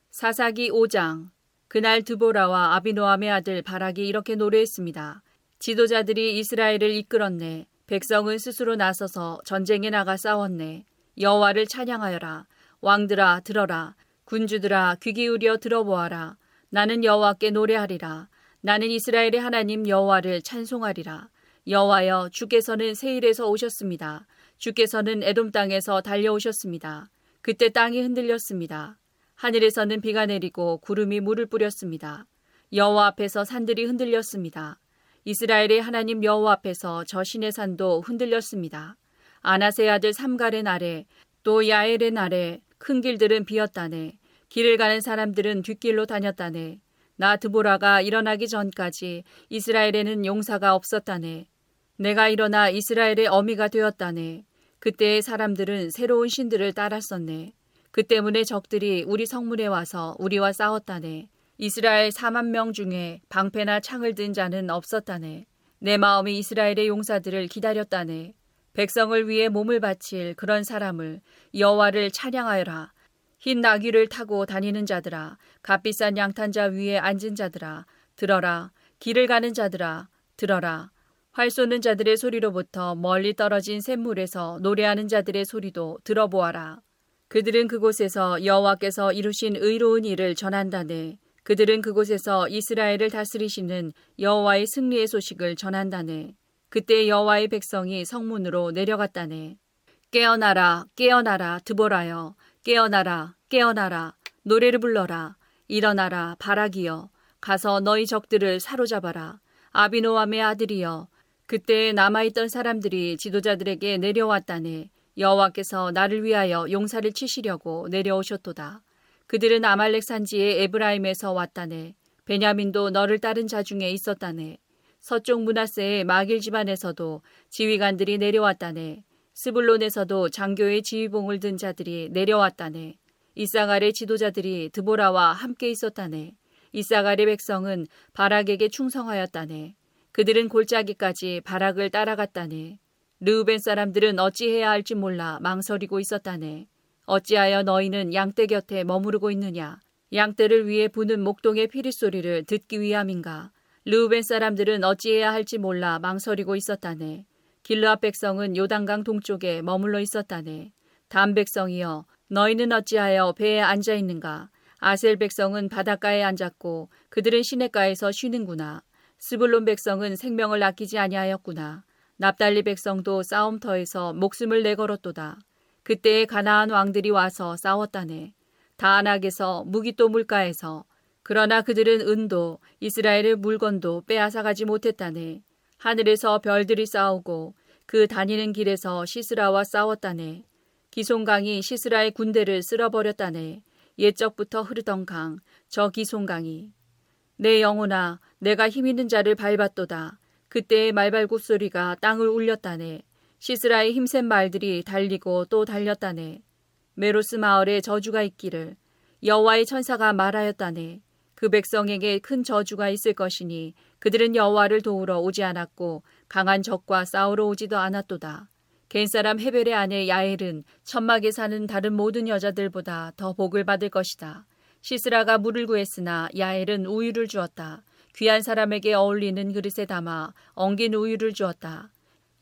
사사기 5장 그날 드보라와 아비노함의 아들 바락이 이렇게 노래했습니다. 지도자들이 이스라엘을 이끌었네. 백성은 스스로 나서서 전쟁에 나가 싸웠네. 여호와를 찬양하여라. 왕들아 들어라. 군주들아 귀 기울여 들어보아라. 나는 여호와께 노래하리라. 나는 이스라엘의 하나님 여호와를 찬송하리라. 여호와여 주께서는 세일에서 오셨습니다. 주께서는 에돔 땅에서 달려오셨습니다. 그때 땅이 흔들렸습니다. 하늘에서는 비가 내리고 구름이 물을 뿌렸습니다. 여호와 앞에서 산들이 흔들렸습니다. 이스라엘의 하나님 여호와 앞에서 저 신의 산도 흔들렸습니다. 아나세 아들 삼갈의 날에 또 야엘의 날에 큰 길들은 비었다네. 길을 가는 사람들은 뒷길로 다녔다네. 나 드보라가 일어나기 전까지 이스라엘에는 용사가 없었다네. 내가 일어나 이스라엘의 어미가 되었다네. 그때의 사람들은 새로운 신들을 따랐었네. 그 때문에 적들이 우리 성문에 와서 우리와 싸웠다네. 이스라엘 4만 명 중에 방패나 창을 든 자는 없었다네. 내 마음이 이스라엘의 용사들을 기다렸다네. 백성을 위해 몸을 바칠 그런 사람을 여호와를 찬양하여라. 흰 나귀를 타고 다니는 자들아, 값비싼 양탄자 위에 앉은 자들아, 들어라. 길을 가는 자들아, 들어라. 활 쏘는 자들의 소리로부터 멀리 떨어진 샘물에서 노래하는 자들의 소리도 들어보아라. 그들은 그곳에서 여호와께서 이루신 의로운 일을 전한다네. 그들은 그곳에서 이스라엘을 다스리시는 여호와의 승리의 소식을 전한다네. 그때 여호와의 백성이 성문으로 내려갔다네. 깨어나라, 깨어나라, 드보라여. 깨어나라, 깨어나라. 노래를 불러라. 일어나라, 바라기여. 가서 너희 적들을 사로잡아라. 아비노함의 아들이여. 그때 남아있던 사람들이 지도자들에게 내려왔다네. 여호와께서 나를 위하여 용사를 치시려고 내려오셨도다. 그들은 아말렉 산지의 에브라임에서 왔다네. 베냐민도 너를 따른 자 중에 있었다네. 서쪽 문하세의 마길 집안에서도 지휘관들이 내려왔다네. 스불론에서도 장교의 지휘봉을 든 자들이 내려왔다네. 이사갈의 지도자들이 드보라와 함께 있었다네. 이사갈의 백성은 바락에게 충성하였다네. 그들은 골짜기까지 바락을 따라갔다네. 르우벤 사람들은 어찌해야 할지 몰라 망설이고 있었다네. 어찌하여 너희는 양떼 곁에 머무르고 있느냐? 양떼를 위해 부는 목동의 피리 소리를 듣기 위함인가? 르우벤 사람들은 어찌해야 할지 몰라 망설이고 있었다네. 길르앗 백성은 요단강 동쪽에 머물러 있었다네. 담 백성이여, 너희는 어찌하여 배에 앉아 있는가? 아셀 백성은 바닷가에 앉았고 그들은 시냇가에서 쉬는구나. 스불론 백성은 생명을 아끼지 아니하였구나. 납달리 백성도 싸움터에서 목숨을 내걸었도다. 그때에 가나안 왕들이 와서 싸웠다네. 다안악에서 무기또 물가에서 그러나 그들은 은도 이스라엘의 물건도 빼앗아가지 못했다네. 하늘에서 별들이 싸우고 그 다니는 길에서 시스라와 싸웠다네. 기송강이 시스라의 군대를 쓸어버렸다네. 옛적부터 흐르던 강, 저 기송강이. 내 영혼아, 내가 힘 있는 자를 밟았도다. 그때의 말발굽 소리가 땅을 울렸다네. 시스라의 힘센 말들이 달리고 또 달렸다네. 메로스 마을에 저주가 있기를 여호와의 천사가 말하였다네. 그 백성에게 큰 저주가 있을 것이니 그들은 여호와를 도우러 오지 않았고 강한 적과 싸우러 오지도 않았도다. 겐사람 헤벨의 아내 야엘은 천막에 사는 다른 모든 여자들보다 더 복을 받을 것이다. 시스라가 물을 구했으나 야엘은 우유를 주었다. 귀한 사람에게 어울리는 그릇에 담아 엉긴 우유를 주었다.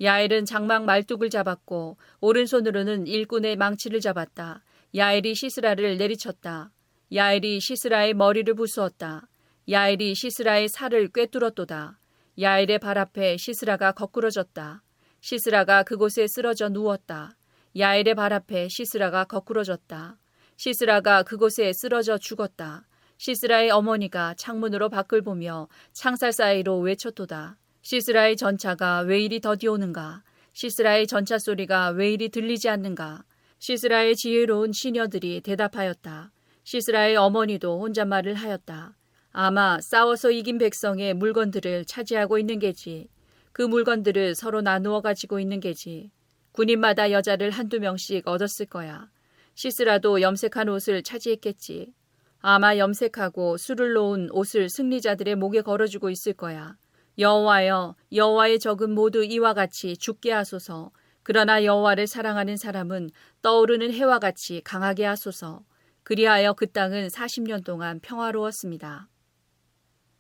야엘은 장막 말뚝을 잡았고 오른손으로는 일꾼의 망치를 잡았다. 야엘이 시스라를 내리쳤다. 야엘이 시스라의 머리를 부수었다. 야엘이 시스라의 살을 꿰뚫었도다. 야엘의 발 앞에 시스라가 거꾸러졌다. 시스라가 그곳에 쓰러져 누웠다. 야엘의 발 앞에 시스라가 거꾸러졌다. 시스라가 그곳에 쓰러져 죽었다. 시스라의 어머니가 창문으로 밖을 보며 창살 사이로 외쳤도다. 시스라의 전차가 왜 이리 더디 오는가? 시스라의 전차 소리가 왜 이리 들리지 않는가? 시스라의 지혜로운 시녀들이 대답하였다. 시스라의 어머니도 혼잣말을 하였다. 아마 싸워서 이긴 백성의 물건들을 차지하고 있는 게지. 그 물건들을 서로 나누어 가지고 있는 게지. 군인마다 여자를 한두 명씩 얻었을 거야. 시스라도 염색한 옷을 차지했겠지. 아마 염색하고 술을 놓은 옷을 승리자들의 목에 걸어주고 있을 거야. 여호와여, 여호와의 적은 모두 이와 같이 죽게 하소서. 그러나 여호와를 사랑하는 사람은 떠오르는 해와 같이 강하게 하소서. 그리하여 그 땅은 40년 동안 평화로웠습니다.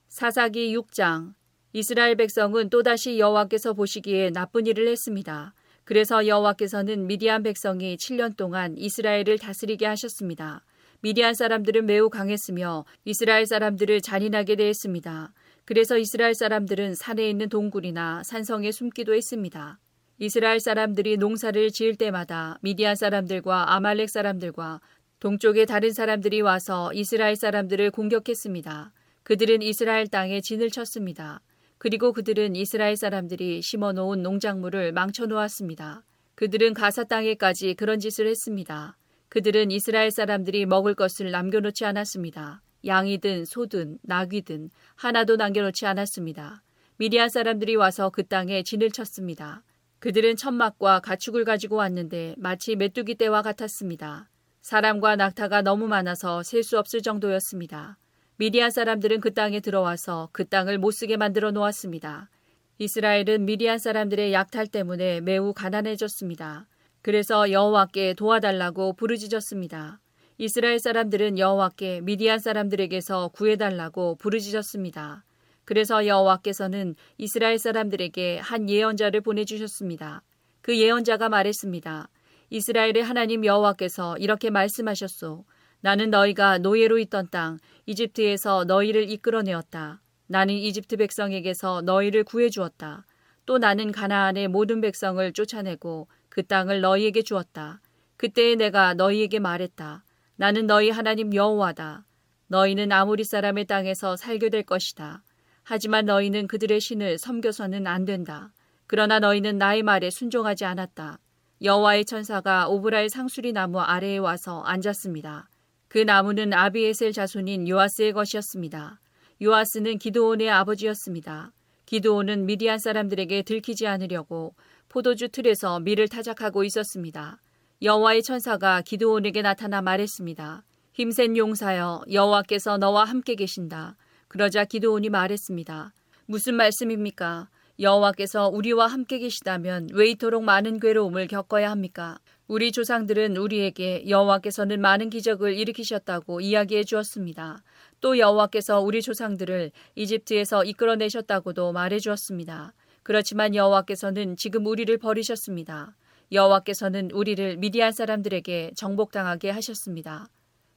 사사기 6장 이스라엘 백성은 또다시 여호와께서 보시기에 나쁜 일을 했습니다. 그래서 여호와께서는 미디안 백성이 7년 동안 이스라엘을 다스리게 하셨습니다. 미디안 사람들은 매우 강했으며 이스라엘 사람들을 잔인하게 대했습니다. 그래서 이스라엘 사람들은 산에 있는 동굴이나 산성에 숨기도 했습니다. 이스라엘 사람들이 농사를 지을 때마다 미디안 사람들과 아말렉 사람들과 동쪽의 다른 사람들이 와서 이스라엘 사람들을 공격했습니다. 그들은 이스라엘 땅에 진을 쳤습니다. 그리고 그들은 이스라엘 사람들이 심어 놓은 농작물을 망쳐 놓았습니다. 그들은 가사 땅에까지 그런 짓을 했습니다. 그들은 이스라엘 사람들이 먹을 것을 남겨놓지 않았습니다. 양이든 소든 나귀든 하나도 남겨놓지 않았습니다. 미디안 사람들이 와서 그 땅에 진을 쳤습니다. 그들은 천막과 가축을 가지고 왔는데 마치 메뚜기 떼와 같았습니다. 사람과 낙타가 너무 많아서 셀 수 없을 정도였습니다. 미디안 사람들은 그 땅에 들어와서 그 땅을 못 쓰게 만들어 놓았습니다. 이스라엘은 미디안 사람들의 약탈 때문에 매우 가난해졌습니다. 그래서 여호와께 도와달라고 부르짖었습니다. 이스라엘 사람들은 여호와께 미디안 사람들에게서 구해달라고 부르짖었습니다. 그래서 여호와께서는 이스라엘 사람들에게 한 예언자를 보내주셨습니다. 그 예언자가 말했습니다. 이스라엘의 하나님 여호와께서 이렇게 말씀하셨소. 나는 너희가 노예로 있던 땅 이집트에서 너희를 이끌어내었다. 나는 이집트 백성에게서 너희를 구해 주었다. 또 나는 가나안의 모든 백성을 쫓아내고 그 땅을 너희에게 주었다. 그때에 내가 너희에게 말했다. 나는 너희 하나님 여호와다. 너희는 아무리 사람의 땅에서 살게 될 것이다. 하지만 너희는 그들의 신을 섬겨서는 안 된다. 그러나 너희는 나의 말에 순종하지 않았다. 여호와의 천사가 오브라의 상수리 나무 아래에 와서 앉았습니다. 그 나무는 아비에셀 자손인 요아스의 것이었습니다. 요아스는 기도온의 아버지였습니다. 기도온은 미디안 사람들에게 들키지 않으려고 포도주 틀에서 밀을 타작하고 있었습니다. 여호와의 천사가 기도온에게 나타나 말했습니다. 힘센 용사여 여호와께서 너와 함께 계신다. 그러자 기도온이 말했습니다. 무슨 말씀입니까? 여호와께서 우리와 함께 계시다면 왜 이토록 많은 괴로움을 겪어야 합니까? 우리 조상들은 우리에게 여호와께서는 많은 기적을 일으키셨다고 이야기해 주었습니다. 또 여호와께서 우리 조상들을 이집트에서 이끌어내셨다고도 말해 주었습니다. 그렇지만 여호와께서는 지금 우리를 버리셨습니다. 여호와께서는 우리를 미디안 사람들에게 정복당하게 하셨습니다.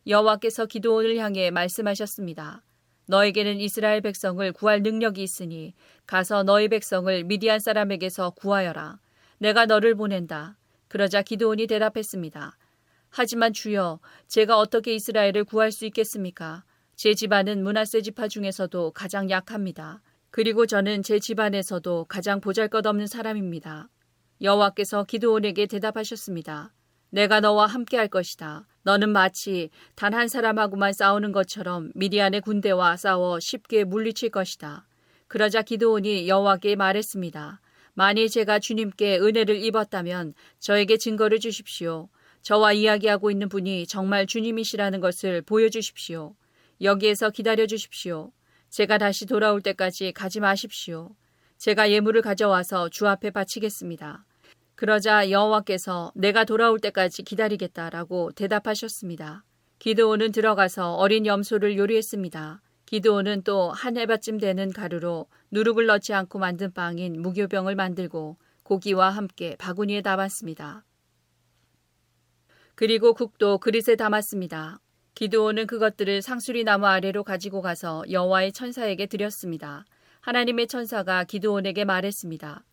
여호와께서 기도원을 향해 말씀하셨습니다. 너에게는 이스라엘 백성을 구할 능력이 있으니 가서 너희 백성을 미디안 사람에게서 구하여라. 내가 너를 보낸다. 그러자 기도원이 대답했습니다. 하지만 주여, 제가 어떻게 이스라엘을 구할 수 있겠습니까? 제 집안은 문하세 지파 중에서도 가장 약합니다. 그리고 저는 제 집안에서도 가장 보잘것없는 사람입니다. 여호와께서 기도원에게 대답하셨습니다. 내가 너와 함께 할 것이다. 너는 마치 단 한 사람하고만 싸우는 것처럼 미디안의 군대와 싸워 쉽게 물리칠 것이다. 그러자 기도원이 여호와께 말했습니다. 만일 제가 주님께 은혜를 입었다면 저에게 증거를 주십시오. 저와 이야기하고 있는 분이 정말 주님이시라는 것을 보여주십시오. 여기에서 기다려 주십시오. 제가 다시 돌아올 때까지 가지 마십시오. 제가 예물을 가져와서 주 앞에 바치겠습니다. 그러자 여호와께서 내가 돌아올 때까지 기다리겠다라고 대답하셨습니다. 기드온은 들어가서 어린 염소를 요리했습니다. 기드온은 또 한 해밭쯤 되는 가루로 누룩을 넣지 않고 만든 빵인 무교병을 만들고 고기와 함께 바구니에 담았습니다. 그리고 국도 그릇에 담았습니다. 기드온은 그것들을 상수리 나무 아래로 가지고 가서 여호와의 천사에게 드렸습니다. 하나님의 천사가 기드온에게 말했습니다.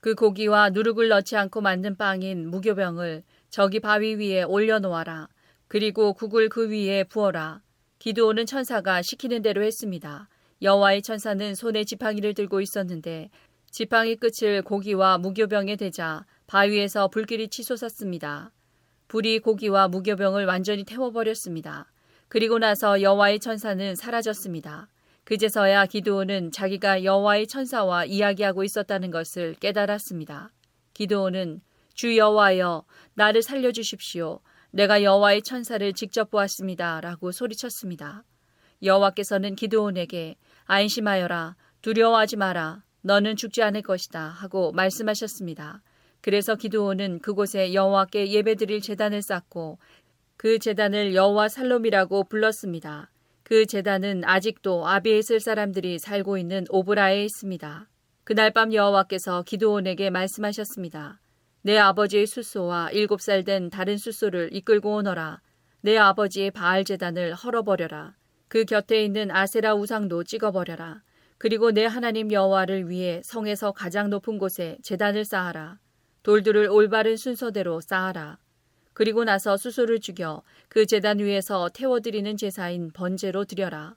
그 고기와 누룩을 넣지 않고 만든 빵인 무교병을 저기 바위 위에 올려놓아라. 그리고 국을 그 위에 부어라. 기드온은 천사가 시키는 대로 했습니다. 여호와의 천사는 손에 지팡이를 들고 있었는데 지팡이 끝을 고기와 무교병에 대자 바위에서 불길이 치솟았습니다. 불이 고기와 무교병을 완전히 태워버렸습니다. 그리고 나서 여호와의 천사는 사라졌습니다. 그제서야 기드온은 자기가 여호와의 천사와 이야기하고 있었다는 것을 깨달았습니다. 기드온은 주 여호와여 나를 살려 주십시오. 내가 여호와의 천사를 직접 보았습니다라고 소리쳤습니다. 여호와께서는 기드온에게 안심하여라 두려워하지 마라 너는 죽지 않을 것이다 하고 말씀하셨습니다. 그래서 기드온은 그곳에 여호와께 예배드릴 제단을 쌓고 그 제단을 여호와 살롬이라고 불렀습니다. 그 제단은 아직도 아비에슬 사람들이 살고 있는 오브라에 있습니다. 그날 밤 여호와께서 기드온에게 말씀하셨습니다. 내 아버지의 숫소와 일곱 살 된 다른 숫소를 이끌고 오너라. 내 아버지의 바알 제단을 헐어버려라. 그 곁에 있는 아세라 우상도 찍어버려라. 그리고 내 하나님 여호와를 위해 성에서 가장 높은 곳에 제단을 쌓아라. 돌들을 올바른 순서대로 쌓아라. 그리고 나서 수소를 죽여 그 제단 위에서 태워드리는 제사인 번제로 드려라.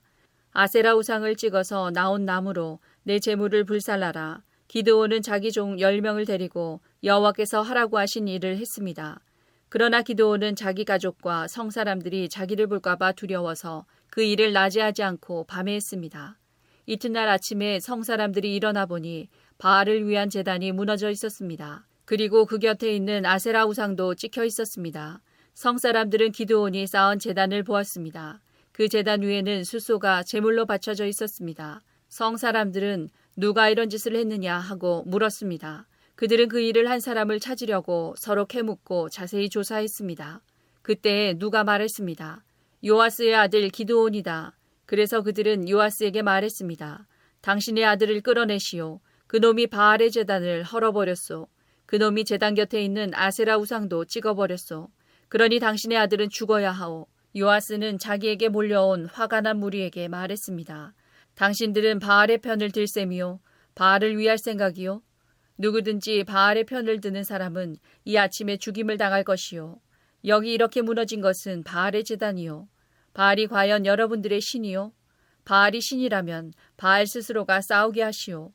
아세라 우상을 찍어서 나온 나무로 내 재물을 불살라라. 기드온은 자기 종 10명을 데리고 여호와께서 하라고 하신 일을 했습니다. 그러나 기드온은 자기 가족과 성 사람들이 자기를 볼까봐 두려워서 그 일을 낮에 하지 않고 밤에 했습니다. 이튿날 아침에 성 사람들이 일어나 보니 바알을 위한 재단이 무너져 있었습니다. 그리고 그 곁에 있는 아세라 우상도 찍혀 있었습니다. 성 사람들은 기드온이 쌓은 재단을 보았습니다. 그 재단 위에는 수소가 제물로 받쳐져 있었습니다. 성 사람들은 누가 이런 짓을 했느냐 하고 물었습니다. 그들은 그 일을 한 사람을 찾으려고 서로 캐묻고 자세히 조사했습니다. 그때 누가 말했습니다. 요아스의 아들 기드온이다. 그래서 그들은 요아스에게 말했습니다. 당신의 아들을 끌어내시오. 그놈이 바알의 재단을 헐어버렸소. 그놈이 재단 곁에 있는 아세라 우상도 찍어버렸소. 그러니 당신의 아들은 죽어야 하오. 요아스는 자기에게 몰려온 화가 난 무리에게 말했습니다. 당신들은 바알의 편을 들 셈이요. 바알을 위할 생각이요. 누구든지 바알의 편을 드는 사람은 이 아침에 죽임을 당할 것이요. 여기 이렇게 무너진 것은 바알의 재단이요. 바알이 과연 여러분들의 신이요? 바알이 신이라면 바알 스스로가 싸우게 하시오.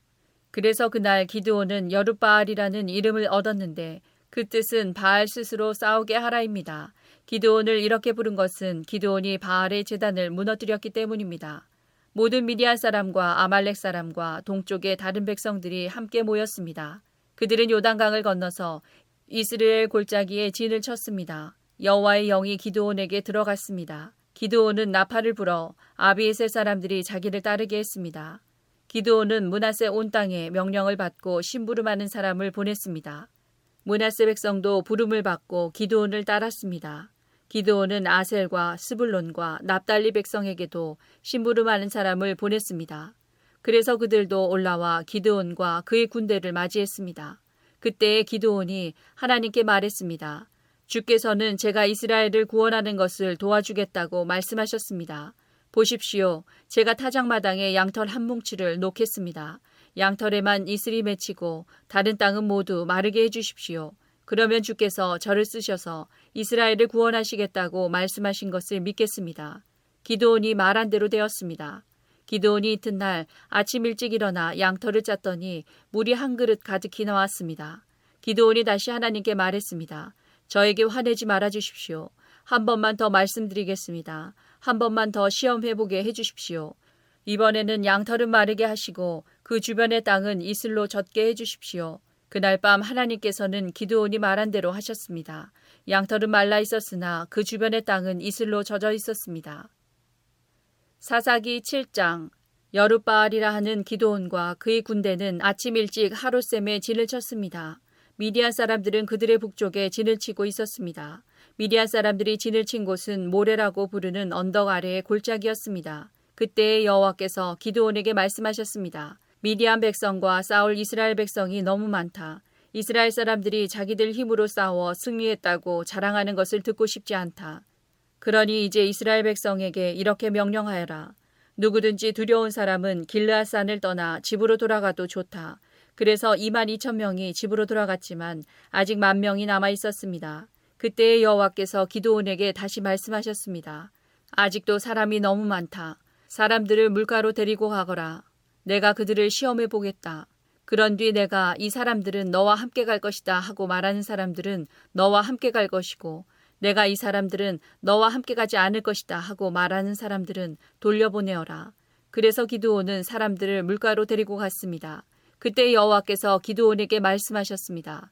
그래서 그날 기드온은 여룻바알이라는 이름을 얻었는데 그 뜻은 바알 스스로 싸우게 하라입니다. 기드온을 이렇게 부른 것은 기드온이 바알의 재단을 무너뜨렸기 때문입니다. 모든 미디안 사람과 아말렉 사람과 동쪽의 다른 백성들이 함께 모였습니다. 그들은 요단강을 건너서 이스라엘 골짜기에 진을 쳤습니다. 여호와의 영이 기드온에게 들어갔습니다. 기드온은 나팔을 불어 아비에셀 사람들이 자기를 따르게 했습니다. 기드온은 문하세 온 땅에 명령을 받고 심부름하는 사람을 보냈습니다. 문하세 백성도 부름을 받고 기드온을 따랐습니다. 기드온은 아셀과 스불론과 납달리 백성에게도 심부름하는 사람을 보냈습니다. 그래서 그들도 올라와 기드온과 그의 군대를 맞이했습니다. 그때 기드온이 하나님께 말했습니다. 주께서는 제가 이스라엘을 구원하는 것을 도와주겠다고 말씀하셨습니다. 보십시오. 제가 타작마당에 양털 한 뭉치를 놓겠습니다. 양털에만 이슬이 맺히고 다른 땅은 모두 마르게 해주십시오. 그러면 주께서 저를 쓰셔서 이스라엘을 구원하시겠다고 말씀하신 것을 믿겠습니다. 기도온이 말한 대로 되었습니다. 기도온이 이튿날 아침 일찍 일어나 양털을 짰더니 물이 한 그릇 가득히 나왔습니다. 기도온이 다시 하나님께 말했습니다. 저에게 화내지 말아 주십시오. 한 번만 더 말씀드리겠습니다. 한 번만 더 시험해 보게 해 주십시오. 이번에는 양털은 마르게 하시고 그 주변의 땅은 이슬로 젖게 해 주십시오. 그날 밤 하나님께서는 기드온이 말한 대로 하셨습니다. 양털은 말라 있었으나 그 주변의 땅은 이슬로 젖어 있었습니다. 사사기 7장 여룻바알이라 하는 기드온과 그의 군대는 아침 일찍 하루샘에 진을 쳤습니다. 미디안 사람들은 그들의 북쪽에 진을 치고 있었습니다. 미디안 사람들이 진을 친 곳은 모래라고 부르는 언덕 아래의 골짜기였습니다. 그때 여호와께서 기드온에게 말씀하셨습니다. 미디안 백성과 싸울 이스라엘 백성이 너무 많다. 이스라엘 사람들이 자기들 힘으로 싸워 승리했다고 자랑하는 것을 듣고 싶지 않다. 그러니 이제 이스라엘 백성에게 이렇게 명령하여라. 누구든지 두려운 사람은 길르앗산을 떠나 집으로 돌아가도 좋다. 그래서 2만 2천 명이 집으로 돌아갔지만 아직 만 명이 남아 있었습니다. 그때 여호와께서 기도원에게 다시 말씀하셨습니다. 아직도 사람이 너무 많다. 사람들을 물가로 데리고 가거라. 내가 그들을 시험해 보겠다. 그런 뒤 내가 이 사람들은 너와 함께 갈 것이다 하고 말하는 사람들은 너와 함께 갈 것이고 내가 이 사람들은 너와 함께 가지 않을 것이다 하고 말하는 사람들은 돌려보내어라. 그래서 기드온은 사람들을 물가로 데리고 갔습니다. 그때 여호와께서 기드온에게 말씀하셨습니다.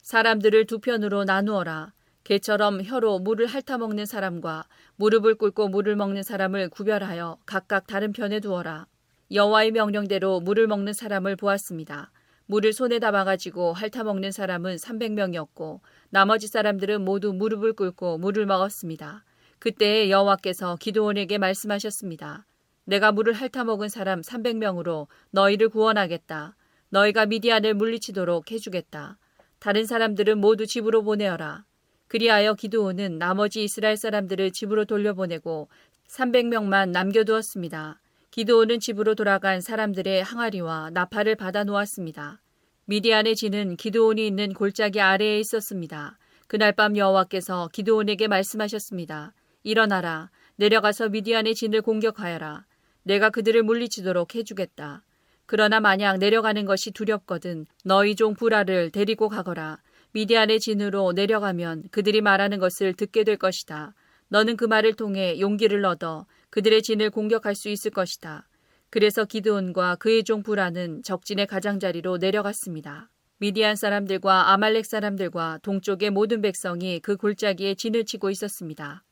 사람들을 두 편으로 나누어라. 개처럼 혀로 물을 핥아먹는 사람과 무릎을 꿇고 물을 먹는 사람을 구별하여 각각 다른 편에 두어라. 여호와의 명령대로 물을 먹는 사람을 보았습니다. 물을 손에 담아가지고 핥아먹는 사람은 300명이었고 나머지 사람들은 모두 무릎을 꿇고 물을 먹었습니다. 그때 여호와께서 기도원에게 말씀하셨습니다. 내가 물을 핥아먹은 사람 300명으로 너희를 구원하겠다. 너희가 미디안을 물리치도록 해주겠다. 다른 사람들은 모두 집으로 보내어라. 그리하여 기도원은 나머지 이스라엘 사람들을 집으로 돌려보내고 300명만 남겨두었습니다. 기도원은 집으로 돌아간 사람들의 항아리와 나팔을 받아 놓았습니다. 미디안의 진은 기도원이 있는 골짜기 아래에 있었습니다. 그날 밤 여호와께서 기도원에게 말씀하셨습니다. 일어나라. 내려가서 미디안의 진을 공격하여라. 내가 그들을 물리치도록 해주겠다. 그러나 만약 내려가는 것이 두렵거든 너희 종 부라를 데리고 가거라. 미디안의 진으로 내려가면 그들이 말하는 것을 듣게 될 것이다. 너는 그 말을 통해 용기를 얻어 그들의 진을 공격할 수 있을 것이다. 그래서 기드온과 그의 종 부라는 적진의 가장자리로 내려갔습니다. 미디안 사람들과 아말렉 사람들과 동쪽의 모든 백성이 그 골짜기에 진을 치고 있었습니다.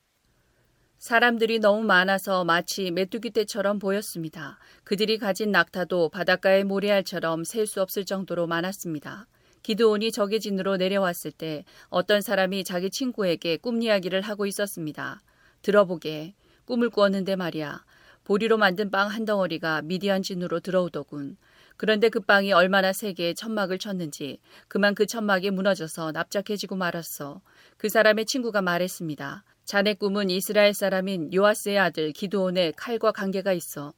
사람들이 너무 많아서 마치 메뚜기 떼처럼 보였습니다. 그들이 가진 낙타도 바닷가의 모래알처럼 셀 수 없을 정도로 많았습니다. 기드온이 적의 진으로 내려왔을 때 어떤 사람이 자기 친구에게 꿈 이야기를 하고 있었습니다. 들어보게. 꿈을 꾸었는데 말이야. 보리로 만든 빵 한 덩어리가 미디안 진으로 들어오더군. 그런데 그 빵이 얼마나 세게 천막을 쳤는지 그만 그 천막이 무너져서 납작해지고 말았어. 그 사람의 친구가 말했습니다. 자네 꿈은 이스라엘 사람인 요아스의 아들 기드온의 칼과 관계가 있어.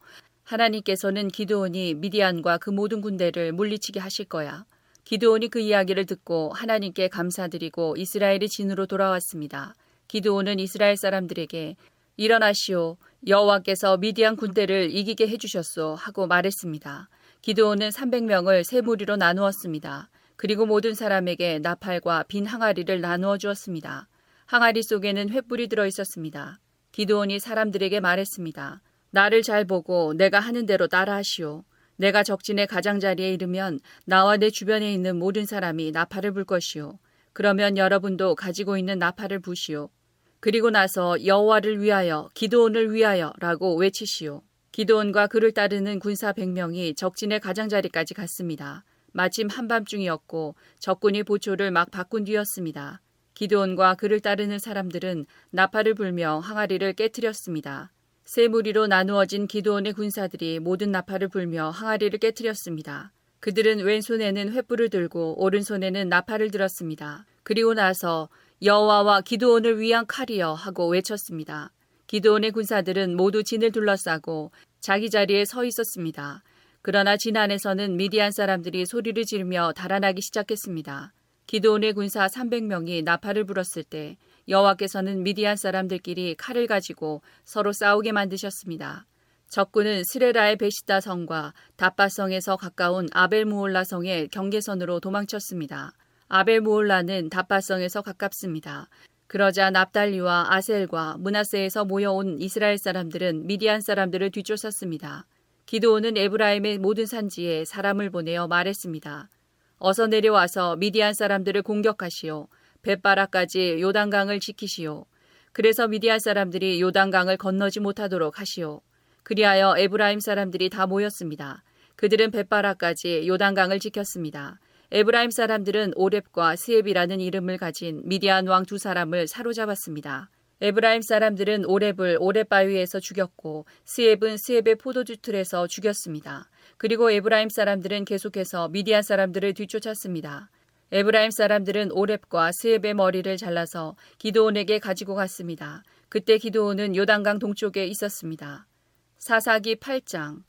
하나님께서는 기드온이 미디안과 그 모든 군대를 물리치게 하실 거야. 기드온이 그 이야기를 듣고 하나님께 감사드리고 이스라엘의 진으로 돌아왔습니다. 기드온은 이스라엘 사람들에게 일어나시오. 여호와께서 미디안 군대를 이기게 해주셨소 하고 말했습니다. 기드온은 300명을 세 무리로 나누었습니다. 그리고 모든 사람에게 나팔과 빈 항아리를 나누어 주었습니다. 항아리 속에는 횃불이 들어 있었습니다. 기드온이 사람들에게 말했습니다. 나를 잘 보고 내가 하는 대로 따라하시오. 내가 적진의 가장자리에 이르면 나와 내 주변에 있는 모든 사람이 나팔을 불 것이오. 그러면 여러분도 가지고 있는 나팔을 부시오. 그리고 나서 여호와를 위하여 기도원을 위하여라고 외치시오. 기도원과 그를 따르는 군사 100명이 적진의 가장자리까지 갔습니다. 마침 한밤중이었고 적군이 보초를 막 바꾼 뒤였습니다. 기도원과 그를 따르는 사람들은 나팔을 불며 항아리를 깨뜨렸습니다. 세 무리로 나누어진 기도원의 군사들이 모든 나팔을 불며 항아리를 깨뜨렸습니다. 그들은 왼손에는 횃불을 들고 오른손에는 나팔을 들었습니다. 그리고 나서 여호와와 기도원을 위한 칼이여 하고 외쳤습니다. 기도원의 군사들은 모두 진을 둘러싸고 자기 자리에 서 있었습니다. 그러나 진 안에서는 미디안 사람들이 소리를 지르며 달아나기 시작했습니다. 기도원의 군사 300명이 나팔을 불었을 때 여호와께서는 미디안 사람들끼리 칼을 가지고 서로 싸우게 만드셨습니다. 적군은 스레라의 베시다 성과 다바성에서 가까운 아벨무올라 성의 경계선으로 도망쳤습니다. 아벨무올라는 다바성에서 가깝습니다. 그러자 납달리와 아셀과 문하세에서 모여온 이스라엘 사람들은 미디안 사람들을 뒤쫓았습니다. 기도원은 에브라임의 모든 산지에 사람을 보내어 말했습니다. 어서 내려와서 미디안 사람들을 공격하시오. 벳바라까지 요단강을 지키시오. 그래서 미디안 사람들이 요단강을 건너지 못하도록 하시오. 그리하여 에브라임 사람들이 다 모였습니다. 그들은 벧 바라까지 요단강을 지켰습니다. 에브라임 사람들은 오렙과 스엡이라는 이름을 가진 미디안 왕 두 사람을 사로잡았습니다. 에브라임 사람들은 오렙을 오렙 바위에서 죽였고 스엡은 스엡의 포도주 틀에서 죽였습니다. 그리고 에브라임 사람들은 계속해서 미디안 사람들을 뒤쫓았습니다. 에브라임 사람들은 오렙과 스엡의 머리를 잘라서 기드온에게 가지고 갔습니다. 그때 기드온은 요단강 동쪽에 있었습니다. 사사기 8장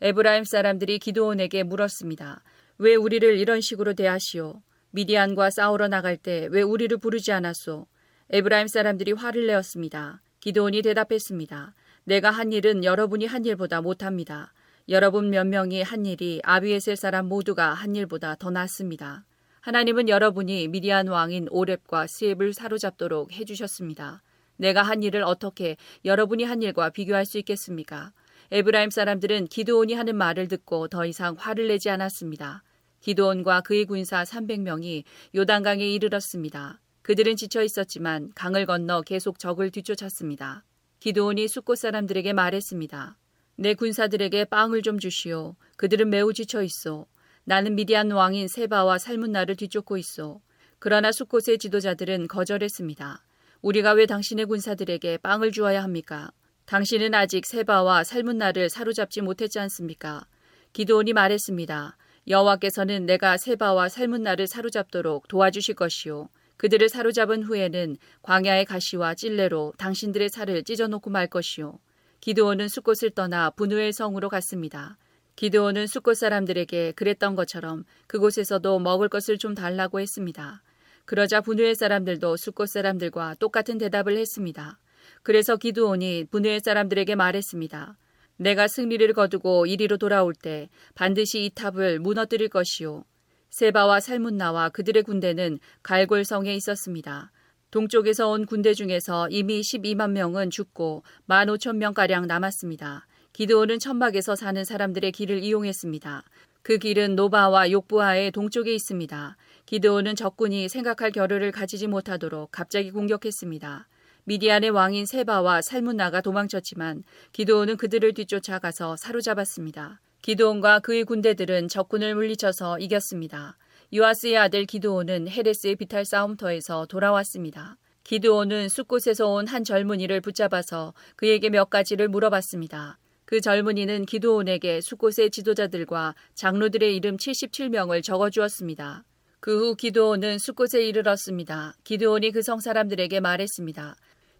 에브라임 사람들이 기드온에게 물었습니다. 왜 우리를 이런 식으로 대하시오? 미디안과 싸우러 나갈 때 왜 우리를 부르지 않았소? 에브라임 사람들이 화를 내었습니다. 기드온이 대답했습니다. 내가 한 일은 여러분이 한 일보다 못합니다. 여러분 몇 명이 한 일이 아비에셀 사람 모두가 한 일보다 더 낫습니다. 하나님은 여러분이 미디안 왕인 오렙과 스엡을 사로잡도록 해주셨습니다. 내가 한 일을 어떻게 여러분이 한 일과 비교할 수 있겠습니까? 에브라임 사람들은 기도온이 하는 말을 듣고 더 이상 화를 내지 않았습니다. 기도온과 그의 군사 300명이 요단강에 이르렀습니다. 그들은 지쳐 있었지만 강을 건너 계속 적을 뒤쫓았습니다. 기도온이 숫곳 사람들에게 말했습니다. 내 군사들에게 빵을 좀 주시오. 그들은 매우 지쳐 있어. 나는 미디안 왕인 세바와 살문나를 뒤쫓고 있어. 그러나 숫곳의 지도자들은 거절했습니다. 우리가 왜 당신의 군사들에게 빵을 주어야 합니까? 당신은 아직 세바와 살문나를 사로잡지 못했지 않습니까? 기도온이 말했습니다. 여호와께서는 내가 세바와 살문나를 사로잡도록 도와주실 것이요. 그들을 사로잡은 후에는 광야의 가시와 찔레로 당신들의 살을 찢어놓고 말 것이요. 기도원은 숫곳을 떠나 분우엘 성으로 갔습니다. 기도원은 숫곳 사람들에게 그랬던 것처럼 그곳에서도 먹을 것을 좀 달라고 했습니다. 그러자 분우엘 사람들도 숫곳 사람들과 똑같은 대답을 했습니다. 그래서 기도원이 분우엘 사람들에게 말했습니다. 내가 승리를 거두고 이리로 돌아올 때 반드시 이 탑을 무너뜨릴 것이요. 세바와 살문나와 그들의 군대는 갈골성에 있었습니다. 동쪽에서 온 군대 중에서 이미 12만 명은 죽고 1만 5천 명가량 남았습니다. 기드온은 천막에서 사는 사람들의 길을 이용했습니다. 그 길은 노바와 욕부하의 동쪽에 있습니다. 기드온은 적군이 생각할 겨를을 가지지 못하도록 갑자기 공격했습니다. 미디안의 왕인 세바와 살문나가 도망쳤지만 기드온은 그들을 뒤쫓아가서 사로잡았습니다. 기도온과 그의 군대들은 적군을 물리쳐서 이겼습니다. 유아스의 아들 기도온은 헤레스의 비탈 싸움터에서 돌아왔습니다. 기드온은 숲곳에서 온 한 젊은이를 붙잡아서 그에게 몇 가지를 물어봤습니다. 그 젊은이는 기도온에게 숲곳의 지도자들과 장로들의 이름 77명을 적어주었습니다. 그 후 기도온은 숲곳에 이르렀습니다. 기도온이 그 성 사람들에게 말했습니다.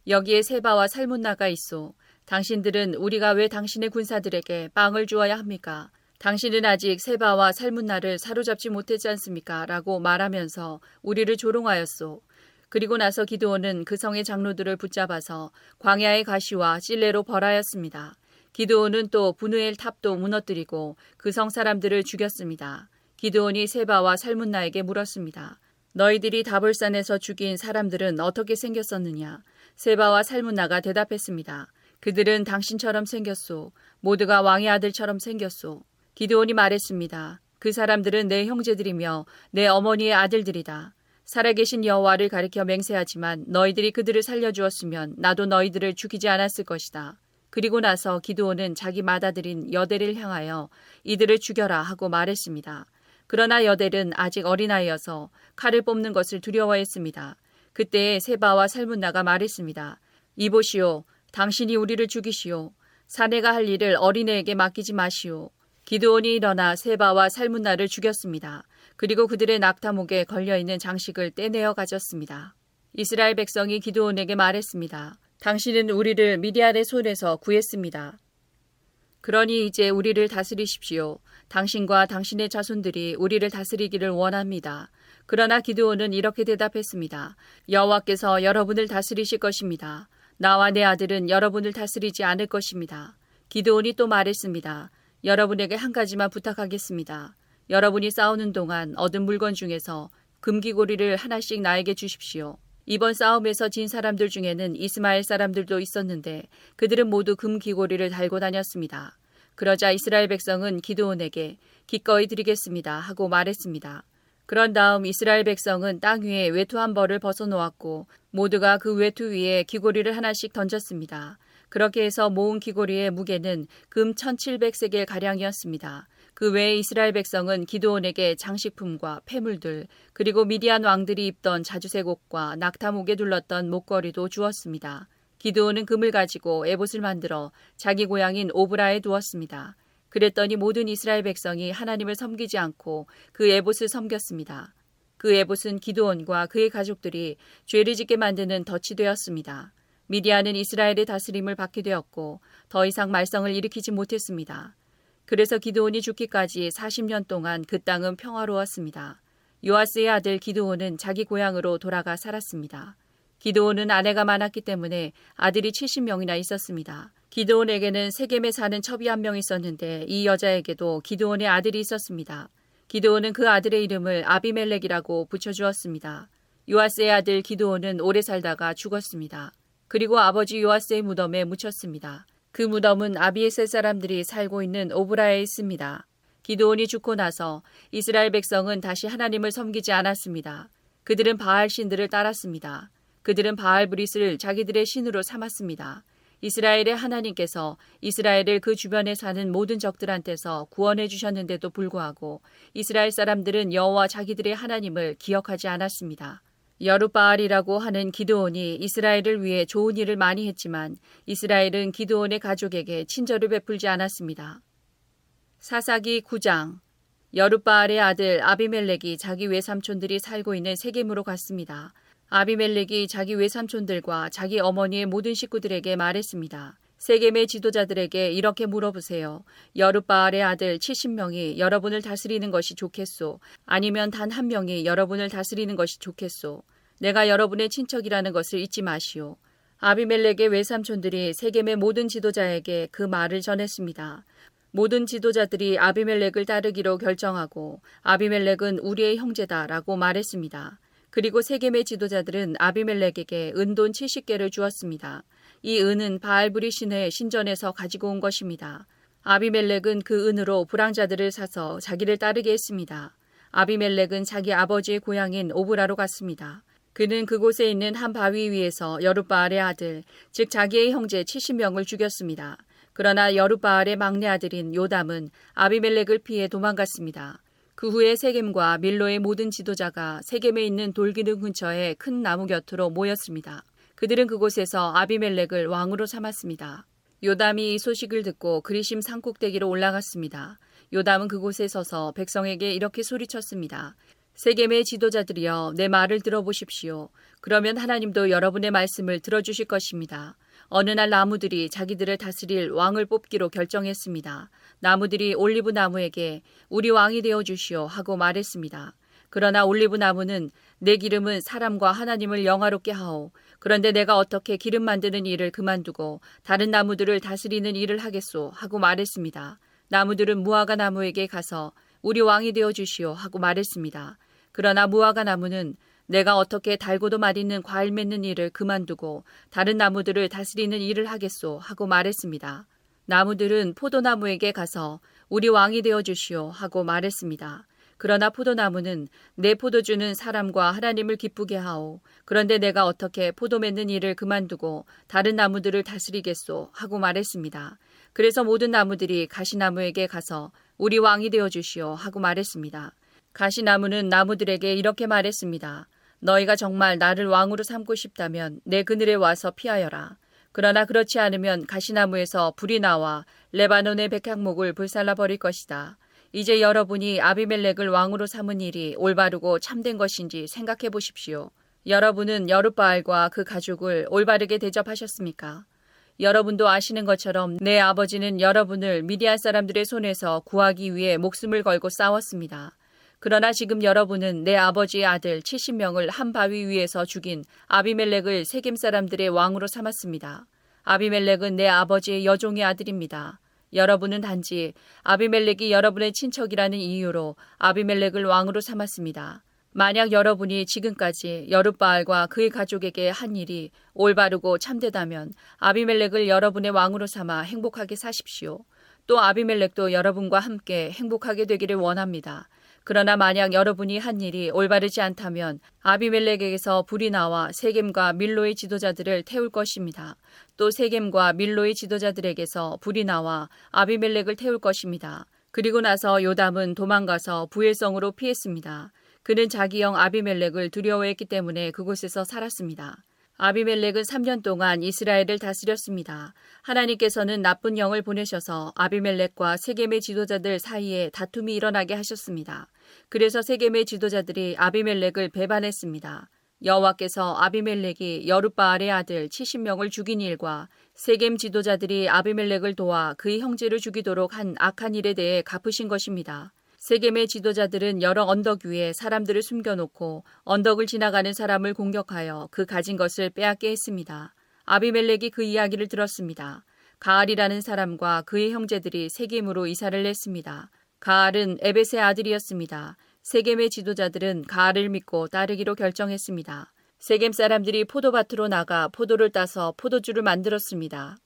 여기에 세바와 살문나가 있소. 당신들은 우리가 왜 당신의 군사들에게 빵을 주어야 합니까? 당신은 아직 세바와 살문나를 사로잡지 못했지 않습니까? 라고 말하면서 우리를 조롱하였소. 그리고 나서 기도원은 그 성의 장로들을 붙잡아서 광야의 가시와 찔레로 벌하였습니다. 기도원은 또 분우엘 탑도 무너뜨리고 그 성 사람들을 죽였습니다. 기도원이 세바와 살문나에게 물었습니다. 너희들이 다볼산에서 죽인 사람들은 어떻게 생겼었느냐? 세바와 살문나가 대답했습니다. 그들은 당신처럼 생겼소. 모두가 왕의 아들처럼 생겼소. 기드온이 말했습니다. 그 사람들은 내 형제들이며 내 어머니의 아들들이다. 살아계신 여호와를 가리켜 맹세하지만 너희들이 그들을 살려주었으면 나도 너희들을 죽이지 않았을 것이다. 그리고 나서 기드온은 자기 맏아들인 여델을 향하여 이들을 죽여라 하고 말했습니다. 그러나 여델은 아직 어린아이여서 칼을 뽑는 것을 두려워했습니다. 그때 세바와 살문나가 말했습니다. 이보시오. 당신이 우리를 죽이시오. 사내가 할 일을 어린애에게 맡기지 마시오. 기드온이 일어나 세바와 살문나를 죽였습니다. 그리고 그들의 낙타목에 걸려있는 장식을 떼내어 가졌습니다. 이스라엘 백성이 기드온에게 말했습니다. 당신은 우리를 미디안의 손에서 구했습니다. 그러니 이제 우리를 다스리십시오. 당신과 당신의 자손들이 우리를 다스리기를 원합니다. 그러나 기드온은 이렇게 대답했습니다. 여호와께서 여러분을 다스리실 것입니다. 나와 내 아들은 여러분을 다스리지 않을 것입니다. 기드온이 또 말했습니다. 여러분에게 한 가지만 부탁하겠습니다. 여러분이 싸우는 동안 얻은 물건 중에서 금기고리를 하나씩 나에게 주십시오. 이번 싸움에서 진 사람들 중에는 이스마엘 사람들도 있었는데 그들은 모두 금기고리를 달고 다녔습니다. 그러자 이스라엘 백성은 기드온에게 기꺼이 드리겠습니다 하고 말했습니다. 그런 다음 이스라엘 백성은 땅 위에 외투 한 벌을 벗어놓았고 모두가 그 외투 위에 귀고리를 하나씩 던졌습니다. 그렇게 해서 모은 귀고리의 무게는 금 1700세겔 가량이었습니다. 그 외에 이스라엘 백성은 기도원에게 장식품과 폐물들 그리고 미디안 왕들이 입던 자주색 옷과 낙타목에 둘렀던 목걸이도 주었습니다. 기도원은 금을 가지고 에봇을 만들어 자기 고향인 오브라에 두었습니다. 그랬더니 모든 이스라엘 백성이 하나님을 섬기지 않고 그 에봇을 섬겼습니다. 그 에봇은 기도원과 그의 가족들이 죄를 짓게 만드는 덫이 되었습니다. 미디안은 이스라엘의 다스림을 받게 되었고 더 이상 말썽을 일으키지 못했습니다. 그래서 기드온이 죽기까지 40년 동안 그 땅은 평화로웠습니다. 요아스의 아들 기드온은 자기 고향으로 돌아가 살았습니다. 기드온은 아내가 많았기 때문에 아들이 70명이나 있었습니다. 기드온에게는 세겜에 사는 첩이 한 명 있었는데 이 여자에게도 기드온의 아들이 있었습니다. 기드온은 그 아들의 이름을 아비멜렉이라고 붙여주었습니다. 요아스의 아들 기드온은 오래 살다가 죽었습니다. 그리고 아버지 요아스의 무덤에 묻혔습니다. 그 무덤은 아비에셀 사람들이 살고 있는 오브라에 있습니다. 기드온이 죽고 나서 이스라엘 백성은 다시 하나님을 섬기지 않았습니다. 그들은 바알 신들을 따랐습니다. 그들은 바알 브릿을 자기들의 신으로 삼았습니다. 이스라엘의 하나님께서 이스라엘을 그 주변에 사는 모든 적들한테서 구원해 주셨는데도 불구하고 이스라엘 사람들은 여호와 자기들의 하나님을 기억하지 않았습니다. 여룻바알이라고 하는 기드온이 이스라엘을 위해 좋은 일을 많이 했지만 이스라엘은 기드온의 가족에게 친절을 베풀지 않았습니다. 사사기 9장 여룻바알의 아들 아비멜렉이 자기 외삼촌들이 살고 있는 세겜으로 갔습니다. 아비멜렉이 자기 외삼촌들과 자기 어머니의 모든 식구들에게 말했습니다. 세겜의 지도자들에게 이렇게 물어보세요. 여룻바알의 아들 70명이 여러분을 다스리는 것이 좋겠소. 아니면 단 한 명이 여러분을 다스리는 것이 좋겠소. 내가 여러분의 친척이라는 것을 잊지 마시오. 아비멜렉의 외삼촌들이 세겜의 모든 지도자에게 그 말을 전했습니다. 모든 지도자들이 아비멜렉을 따르기로 결정하고 아비멜렉은 우리의 형제다라고 말했습니다. 그리고 세겜의 지도자들은 아비멜렉에게 은돈 70개를 주었습니다. 이 은은 바알브리 신의 신전에서 가지고 온 것입니다. 아비멜렉은 그 은으로 불황자들을 사서 자기를 따르게 했습니다. 아비멜렉은 자기 아버지의 고향인 오브라로 갔습니다. 그는 그곳에 있는 한 바위 위에서 여룻바알의 아들, 즉 자기의 형제 70명을 죽였습니다. 그러나 여룻바알의 막내 아들인 요담은 아비멜렉을 피해 도망갔습니다. 그 후에 세겜과 밀로의 모든 지도자가 세겜에 있는 돌기둥 근처에 큰 나무 곁으로 모였습니다. 그들은 그곳에서 아비멜렉을 왕으로 삼았습니다. 요담이 이 소식을 듣고 그리심 산꼭대기로 올라갔습니다. 요담은 그곳에 서서 백성에게 이렇게 소리쳤습니다. 세겜의 지도자들이여 내 말을 들어보십시오. 그러면 하나님도 여러분의 말씀을 들어주실 것입니다. 어느 날 나무들이 자기들을 다스릴 왕을 뽑기로 결정했습니다. 나무들이 올리브 나무에게 우리 왕이 되어 주시오 하고 말했습니다. 그러나 올리브 나무는 내 기름은 사람과 하나님을 영화롭게 하오. 그런데 내가 어떻게 기름 만드는 일을 그만두고 다른 나무들을 다스리는 일을 하겠소 하고 말했습니다. 나무들은 무화과 나무에게 가서 우리 왕이 되어 주시오 하고 말했습니다. 그러나 무화과 나무는 내가 어떻게 달고도 맛있는 과일 맺는 일을 그만두고 다른 나무들을 다스리는 일을 하겠소 하고 말했습니다. 나무들은 포도나무에게 가서 우리 왕이 되어 주시오 하고 말했습니다. 그러나 포도나무는 내 포도주는 사람과 하나님을 기쁘게 하오. 그런데 내가 어떻게 포도 맺는 일을 그만두고 다른 나무들을 다스리겠소 하고 말했습니다. 그래서 모든 나무들이 가시나무에게 가서 우리 왕이 되어 주시오 하고 말했습니다. 가시나무는 나무들에게 이렇게 말했습니다. 너희가 정말 나를 왕으로 삼고 싶다면 내 그늘에 와서 피하여라. 그러나 그렇지 않으면 가시나무에서 불이 나와 레바논의 백향목을 불살라 버릴 것이다. 이제 여러분이 아비멜렉을 왕으로 삼은 일이 올바르고 참된 것인지 생각해 보십시오. 여러분은 여룻바알과 그 가족을 올바르게 대접하셨습니까? 여러분도 아시는 것처럼 내 아버지는 여러분을 미디안 사람들의 손에서 구하기 위해 목숨을 걸고 싸웠습니다. 그러나 지금 여러분은 내 아버지의 아들 70명을 한 바위 위에서 죽인 아비멜렉을 세겜 사람들의 왕으로 삼았습니다. 아비멜렉은 내 아버지의 여종의 아들입니다. 여러분은 단지 아비멜렉이 여러분의 친척이라는 이유로 아비멜렉을 왕으로 삼았습니다. 만약 여러분이 지금까지 여룻바알과 그의 가족에게 한 일이 올바르고 참되다면 아비멜렉을 여러분의 왕으로 삼아 행복하게 사십시오. 또 아비멜렉도 여러분과 함께 행복하게 되기를 원합니다. 그러나 만약 여러분이 한 일이 올바르지 않다면 아비멜렉에게서 불이 나와 세겜과 밀로의 지도자들을 태울 것입니다. 또 세겜과 밀로의 지도자들에게서 불이 나와 아비멜렉을 태울 것입니다. 그리고 나서 요담은 도망가서 부엘성으로 피했습니다. 그는 자기 형 아비멜렉을 두려워했기 때문에 그곳에서 살았습니다. 아비멜렉은 3년 동안 이스라엘을 다스렸습니다. 하나님께서는 나쁜 영을 보내셔서 아비멜렉과 세겜의 지도자들 사이에 다툼이 일어나게 하셨습니다. 그래서 세겜의 지도자들이 아비멜렉을 배반했습니다. 여호와께서 아비멜렉이 여룻바알의 아들 70명을 죽인 일과 세겜 지도자들이 아비멜렉을 도와 그의 형제를 죽이도록 한 악한 일에 대해 갚으신 것입니다. 세겜의 지도자들은 여러 언덕 위에 사람들을 숨겨놓고 언덕을 지나가는 사람을 공격하여 그 가진 것을 빼앗게 했습니다. 아비멜렉이 그 이야기를 들었습니다. 가알이라는 사람과 그의 형제들이 세겜으로 이사를 냈습니다. 가알은 에벳의 아들이었습니다. 세겜의 지도자들은 가알을 믿고 따르기로 결정했습니다. 세겜 사람들이 포도밭으로 나가 포도를 따서 포도주를 만들었습니다.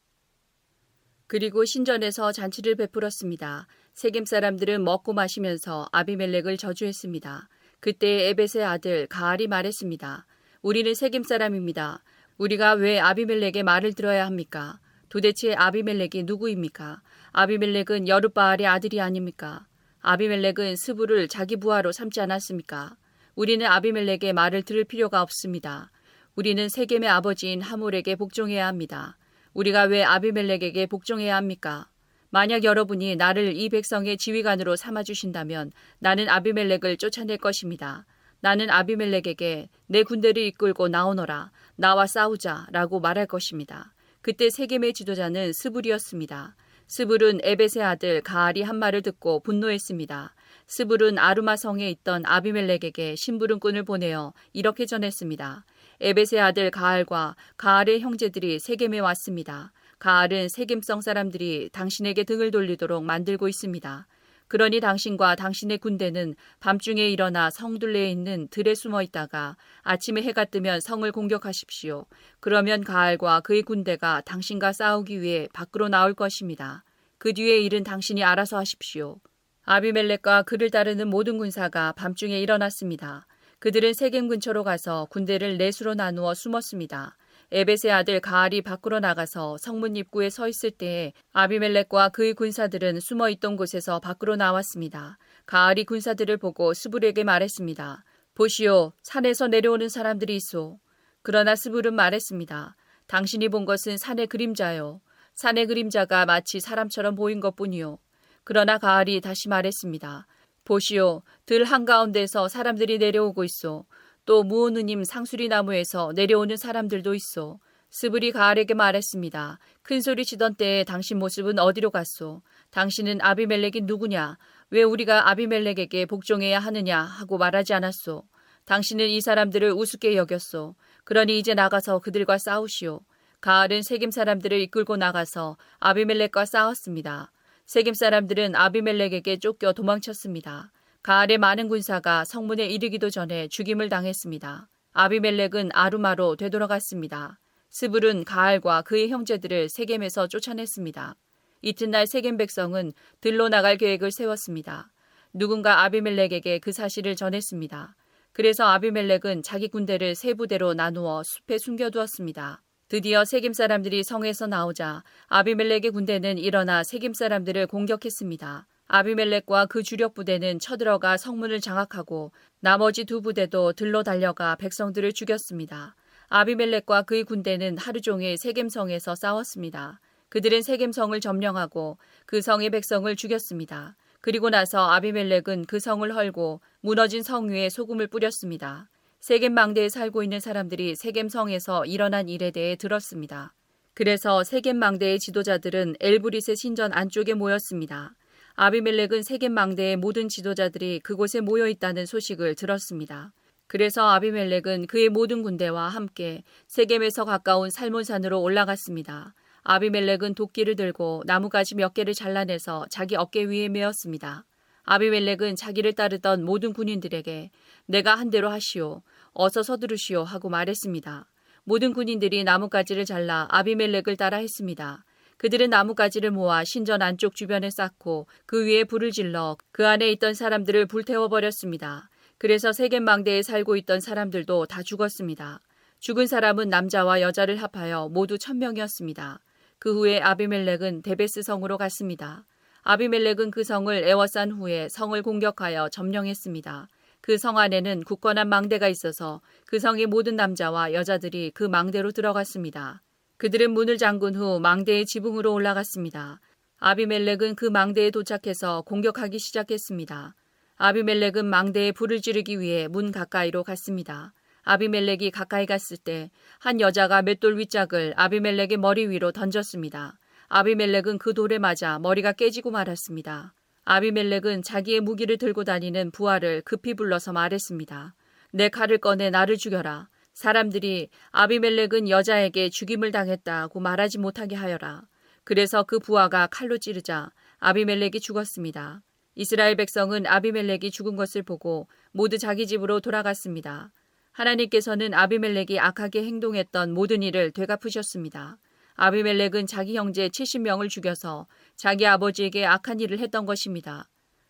그리고 신전에서 잔치를 베풀었습니다. 세겜 사람들은 먹고 마시면서 아비멜렉을 저주했습니다. 그때 에벳의 아들 가알이 말했습니다. 우리는 세겜 사람입니다. 우리가 왜 아비멜렉의 말을 들어야 합니까? 도대체 아비멜렉이 누구입니까? 아비멜렉은 여룻바알의 아들이 아닙니까? 아비멜렉은 스부를 자기 부하로 삼지 않았습니까? 우리는 아비멜렉의 말을 들을 필요가 없습니다. 우리는 세겜의 아버지인 하몰에게 복종해야 합니다. 우리가 왜 아비멜렉에게 복종해야 합니까? 만약 여러분이 나를 이 백성의 지휘관으로 삼아 주신다면 나는 아비멜렉을 쫓아낼 것입니다. 나는 아비멜렉에게 내 군대를 이끌고 나오너라. 나와 싸우자 라고 말할 것입니다. 그때 세겜의 지도자는 스불이었습니다. 스불은 에벳의 아들 가알이 한 말을 듣고 분노했습니다. 스불은 아루마 성에 있던 아비멜렉에게 심부름꾼을 보내어 이렇게 전했습니다. 에벳의 아들 가알과 가알의 형제들이 세겜에 왔습니다. 가알은 세겜성 사람들이 당신에게 등을 돌리도록 만들고 있습니다. 그러니 당신과 당신의 군대는 밤중에 일어나 성둘레에 있는 들에 숨어 있다가 아침에 해가 뜨면 성을 공격하십시오. 그러면 가알과 그의 군대가 당신과 싸우기 위해 밖으로 나올 것입니다. 그 뒤의 일은 당신이 알아서 하십시오. 아비멜렉과 그를 따르는 모든 군사가 밤중에 일어났습니다. 그들은 세겜 근처로 가서 군대를 넷수로 나누어 숨었습니다. 에벳의 아들 가알이 밖으로 나가서 성문 입구에 서 있을 때에 아비멜렉과 그의 군사들은 숨어 있던 곳에서 밖으로 나왔습니다. 가알이 군사들을 보고 스불에게 말했습니다. 보시오, 산에서 내려오는 사람들이 있소. 그러나 스불은 말했습니다. 당신이 본 것은 산의 그림자요. 산의 그림자가 마치 사람처럼 보인 것 뿐이요. 그러나 가알이 다시 말했습니다. 보시오, 들 한가운데서 사람들이 내려오고 있소. 또 무오느님 상수리 나무에서 내려오는 사람들도 있어. 스불이 가알에게 말했습니다. 큰 소리 치던 때에 당신 모습은 어디로 갔소? 당신은 아비멜렉이 누구냐? 왜 우리가 아비멜렉에게 복종해야 하느냐? 하고 말하지 않았소. 당신은 이 사람들을 우습게 여겼소. 그러니 이제 나가서 그들과 싸우시오. 가알은 세겜 사람들을 이끌고 나가서 아비멜렉과 싸웠습니다. 세겜 사람들은 아비멜렉에게 쫓겨 도망쳤습니다. 가알의 많은 군사가 성문에 이르기도 전에 죽임을 당했습니다. 아비멜렉은 아루마로 되돌아갔습니다. 스불은 가알과 그의 형제들을 세겜에서 쫓아냈습니다. 이튿날 세겜 백성은 들로 나갈 계획을 세웠습니다. 누군가 아비멜렉에게 그 사실을 전했습니다. 그래서 아비멜렉은 자기 군대를 세 부대로 나누어 숲에 숨겨두었습니다. 드디어 세겜 사람들이 성에서 나오자 아비멜렉의 군대는 일어나 세겜 사람들을 공격했습니다. 아비멜렉과 그 주력 부대는 쳐들어가 성문을 장악하고 나머지 두 부대도 들로 달려가 백성들을 죽였습니다. 아비멜렉과 그의 군대는 하루 종일 세겜성에서 싸웠습니다. 그들은 세겜성을 점령하고 그 성의 백성을 죽였습니다. 그리고 나서 아비멜렉은 그 성을 헐고 무너진 성 위에 소금을 뿌렸습니다. 세겜 망대에 살고 있는 사람들이 세겜 성에서 일어난 일에 대해 들었습니다. 그래서 세겜 망대의 지도자들은 엘브릿의 신전 안쪽에 모였습니다. 아비멜렉은 세겜 망대의 모든 지도자들이 그곳에 모여 있다는 소식을 들었습니다. 그래서 아비멜렉은 그의 모든 군대와 함께 세겜에서 가까운 살몬산으로 올라갔습니다. 아비멜렉은 도끼를 들고 나무가지 몇 개를 잘라내서 자기 어깨 위에 메었습니다. 아비멜렉은 자기를 따르던 모든 군인들에게 내가 한 대로 하시오. 어서 서두르시오 하고 말했습니다. 모든 군인들이 나뭇가지를 잘라 아비멜렉을 따라 했습니다. 그들은 나뭇가지를 모아 신전 안쪽 주변에 쌓고 그 위에 불을 질러 그 안에 있던 사람들을 불태워 버렸습니다. 그래서 세겜 망대에 살고 있던 사람들도 다 죽었습니다. 죽은 사람은 남자와 여자를 합하여 모두 천명이었습니다. 그 후에 아비멜렉은 데베스 성으로 갔습니다. 아비멜렉은 그 성을 에워싼 후에 성을 공격하여 점령했습니다. 그 성 안에는 굳건한 망대가 있어서 그 성의 모든 남자와 여자들이 그 망대로 들어갔습니다. 그들은 문을 잠근 후 망대의 지붕으로 올라갔습니다. 아비멜렉은 그 망대에 도착해서 공격하기 시작했습니다. 아비멜렉은 망대에 불을 지르기 위해 문 가까이로 갔습니다. 아비멜렉이 가까이 갔을 때 한 여자가 맷돌 윗짝을 아비멜렉의 머리 위로 던졌습니다. 아비멜렉은 그 돌에 맞아 머리가 깨지고 말았습니다. 아비멜렉은 자기의 무기를 들고 다니는 부하를 급히 불러서 말했습니다. 내 칼을 꺼내 나를 죽여라. 사람들이 아비멜렉은 여자에게 죽임을 당했다고 말하지 못하게 하여라. 그래서 그 부하가 칼로 찌르자 아비멜렉이 죽었습니다. 이스라엘 백성은 아비멜렉이 죽은 것을 보고 모두 자기 집으로 돌아갔습니다. 하나님께서는 아비멜렉이 악하게 행동했던 모든 일을 되갚으셨습니다. 아비멜렉은 자기 형제 70명을 죽여서 자기 아버지에게 악한 일을 했던 것입니다.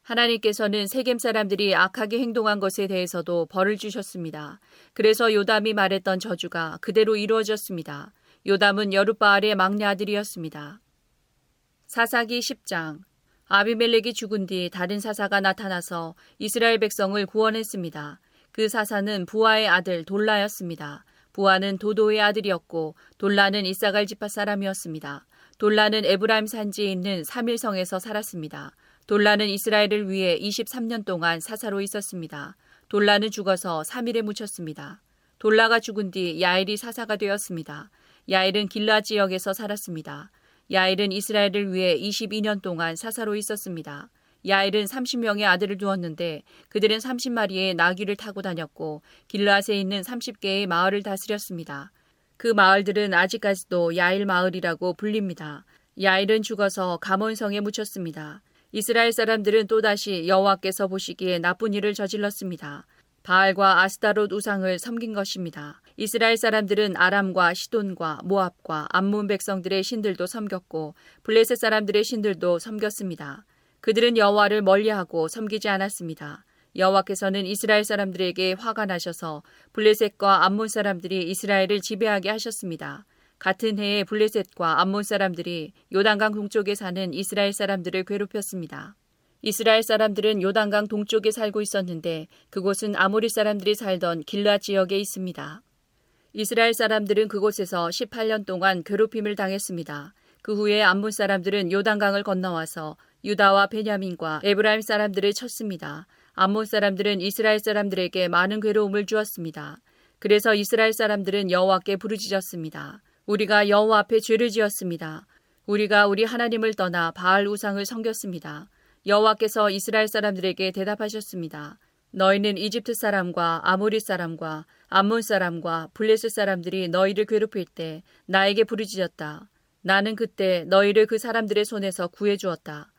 하나님께서는 세겜 사람들이 악하게 행동한 것에 대해서도 벌을 주셨습니다. 그래서 요담이 말했던 저주가 그대로 이루어졌습니다. 요담은 여룻바알의 막내 아들이었습니다. 사사기 10장 아비멜렉이 죽은 뒤 다른 사사가 나타나서 이스라엘 백성을 구원했습니다. 그 사사는 부하의 아들 돌라였습니다. 부하는 도도의 아들이었고 돌라는 이사갈 지파 사람이었습니다. 돌라는 에브라임 산지에 있는 사밀성에서 살았습니다. 돌라는 이스라엘을 위해 23년 동안 사사로 있었습니다. 돌라는 죽어서 3일에 묻혔습니다. 돌라가 죽은 뒤 야일이 사사가 되었습니다. 야일은 길라 지역에서 살았습니다. 야일은 이스라엘을 위해 22년 동안 사사로 있었습니다. 야일은 30명의 아들을 두었는데 그들은 30마리의 나귀를 타고 다녔고 길라앗에 있는 30개의 마을을 다스렸습니다. 그 마을들은 아직까지도 야일 마을이라고 불립니다. 야일은 죽어서 가몬성에 묻혔습니다. 이스라엘 사람들은 또다시 여호와께서 보시기에 나쁜 일을 저질렀습니다. 바알과 아스타롯 우상을 섬긴 것입니다. 이스라엘 사람들은 아람과 시돈과 모압과 암몬 백성들의 신들도 섬겼고 블레셋 사람들의 신들도 섬겼습니다. 그들은 여호와를 멀리하고 섬기지 않았습니다. 여호와께서는 이스라엘 사람들에게 화가 나셔서 블레셋과 암몬 사람들이 이스라엘을 지배하게 하셨습니다. 같은 해에 블레셋과 암몬 사람들이 요단강 동쪽에 사는 이스라엘 사람들을 괴롭혔습니다. 이스라엘 사람들은 요단강 동쪽에 살고 있었는데 그곳은 아모리 사람들이 살던 길라 지역에 있습니다. 이스라엘 사람들은 그곳에서 18년 동안 괴롭힘을 당했습니다. 그 후에 암몬 사람들은 요단강을 건너와서 유다와 베냐민과 에브라임 사람들을 쳤습니다. 암몬 사람들은 이스라엘 사람들에게 많은 괴로움을 주었습니다. 그래서 이스라엘 사람들은 여호와께 부르짖었습니다. 우리가 여호와 앞에 죄를 지었습니다. 우리가 우리 하나님을 떠나 바알 우상을 섬겼습니다. 여호와께서 이스라엘 사람들에게 대답하셨습니다. 너희는 이집트 사람과 아모리 사람과 암몬 사람과 블레스 사람들이 너희를 괴롭힐 때 나에게 부르짖었다. 나는 그때 너희를 그 사람들의 손에서 구해 주었다.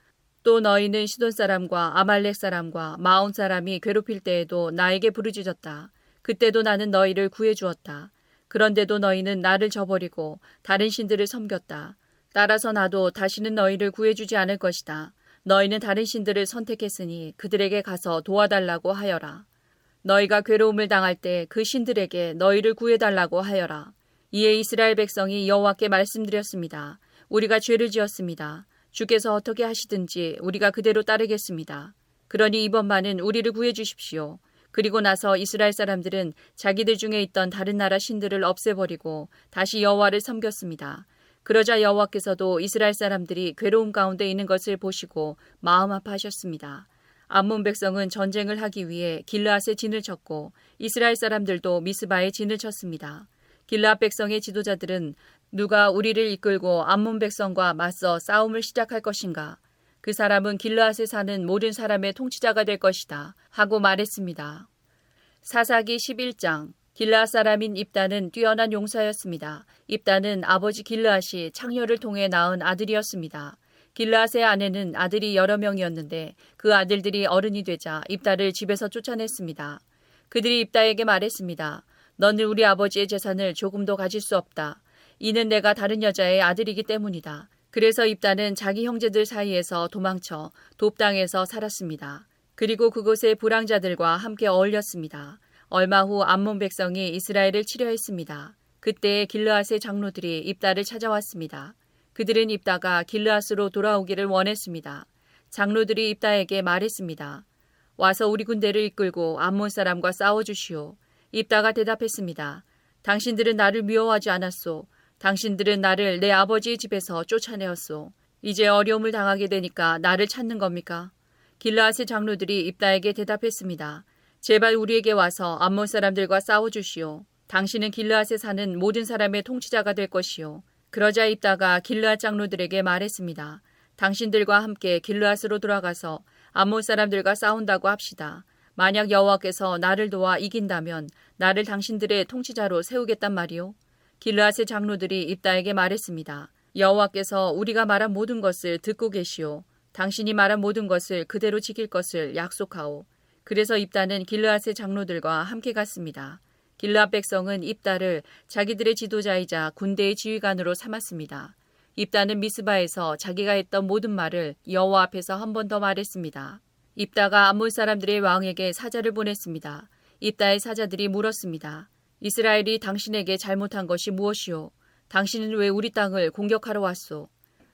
또 너희는 시돈 사람과 아말렉 사람과 마온 사람이 괴롭힐 때에도 나에게 부르짖었다. 그때도 나는 너희를 구해 주었다. 그런데도 너희는 나를 저버리고 다른 신들을 섬겼다. 따라서 나도 다시는 너희를 구해주지 않을 것이다. 너희는 다른 신들을 선택했으니 그들에게 가서 도와달라고 하여라. 너희가 괴로움을 당할 때 그 신들에게 너희를 구해달라고 하여라. 이에 이스라엘 백성이 여호와께 말씀드렸습니다. 우리가 죄를 지었습니다. 주께서 어떻게 하시든지 우리가 그대로 따르겠습니다. 그러니 이번만은 우리를 구해 주십시오. 그리고 나서 이스라엘 사람들은 자기들 중에 있던 다른 나라 신들을 없애버리고 다시 여호와를 섬겼습니다. 그러자 여호와께서도 이스라엘 사람들이 괴로움 가운데 있는 것을 보시고 마음 아파하셨습니다. 암몬 백성은 전쟁을 하기 위해 길르앗에 진을 쳤고 이스라엘 사람들도 미스바에 진을 쳤습니다. 길르앗 백성의 지도자들은 누가 우리를 이끌고 암몬 백성과 맞서 싸움을 시작할 것인가? 그 사람은 길르앗에 사는 모든 사람의 통치자가 될 것이다. 하고 말했습니다. 사사기 11장 길르앗 사람인 입다는 뛰어난 용사였습니다. 입다는 아버지 길르앗이 창녀를 통해 낳은 아들이었습니다. 길르앗의 아내는 아들이 여러 명이었는데 그 아들들이 어른이 되자 입다를 집에서 쫓아냈습니다. 그들이 입다에게 말했습니다. 너는 우리 아버지의 재산을 조금도 가질 수 없다. 이는 내가 다른 여자의 아들이기 때문이다. 그래서 입다는 자기 형제들 사이에서 도망쳐 돕당에서 살았습니다. 그리고 그곳의 불황자들과 함께 어울렸습니다. 얼마 후 암몬 백성이 이스라엘을 치려했습니다. 그때 길르앗의 장로들이 입다를 찾아왔습니다. 그들은 입다가 길르앗으로 돌아오기를 원했습니다. 장로들이 입다에게 말했습니다. 와서 우리 군대를 이끌고 암몬 사람과 싸워 주시오. 입다가 대답했습니다. 당신들은 나를 미워하지 않았소. 당신들은 나를 내 아버지의 집에서 쫓아내었소. 이제 어려움을 당하게 되니까 나를 찾는 겁니까? 길라앗의 장로들이 입다에게 대답했습니다. 제발 우리에게 와서 암몬 사람들과 싸워 주시오. 당신은 길르앗에 사는 모든 사람의 통치자가 될 것이요. 그러자 입다가 길르앗 장로들에게 말했습니다. 당신들과 함께 길르앗으로 돌아가서 암몬 사람들과 싸운다고 합시다. 만약 여호와께서 나를 도와 이긴다면 나를 당신들의 통치자로 세우겠단 말이오. 길르앗의 장로들이 입다에게 말했습니다. 여호와께서 우리가 말한 모든 것을 듣고 계시오. 당신이 말한 모든 것을 그대로 지킬 것을 약속하오. 그래서 입다는 길르앗의 장로들과 함께 갔습니다. 길르앗 백성은 입다를 자기들의 지도자이자 군대의 지휘관으로 삼았습니다. 입다는 미스바에서 자기가 했던 모든 말을 여호와 앞에서 한 번 더 말했습니다. 입다가 암몬 사람들의 왕에게 사자를 보냈습니다. 입다의 사자들이 물었습니다. 이스라엘이 당신에게 잘못한 것이 무엇이오? 당신은 왜 우리 땅을 공격하러 왔소?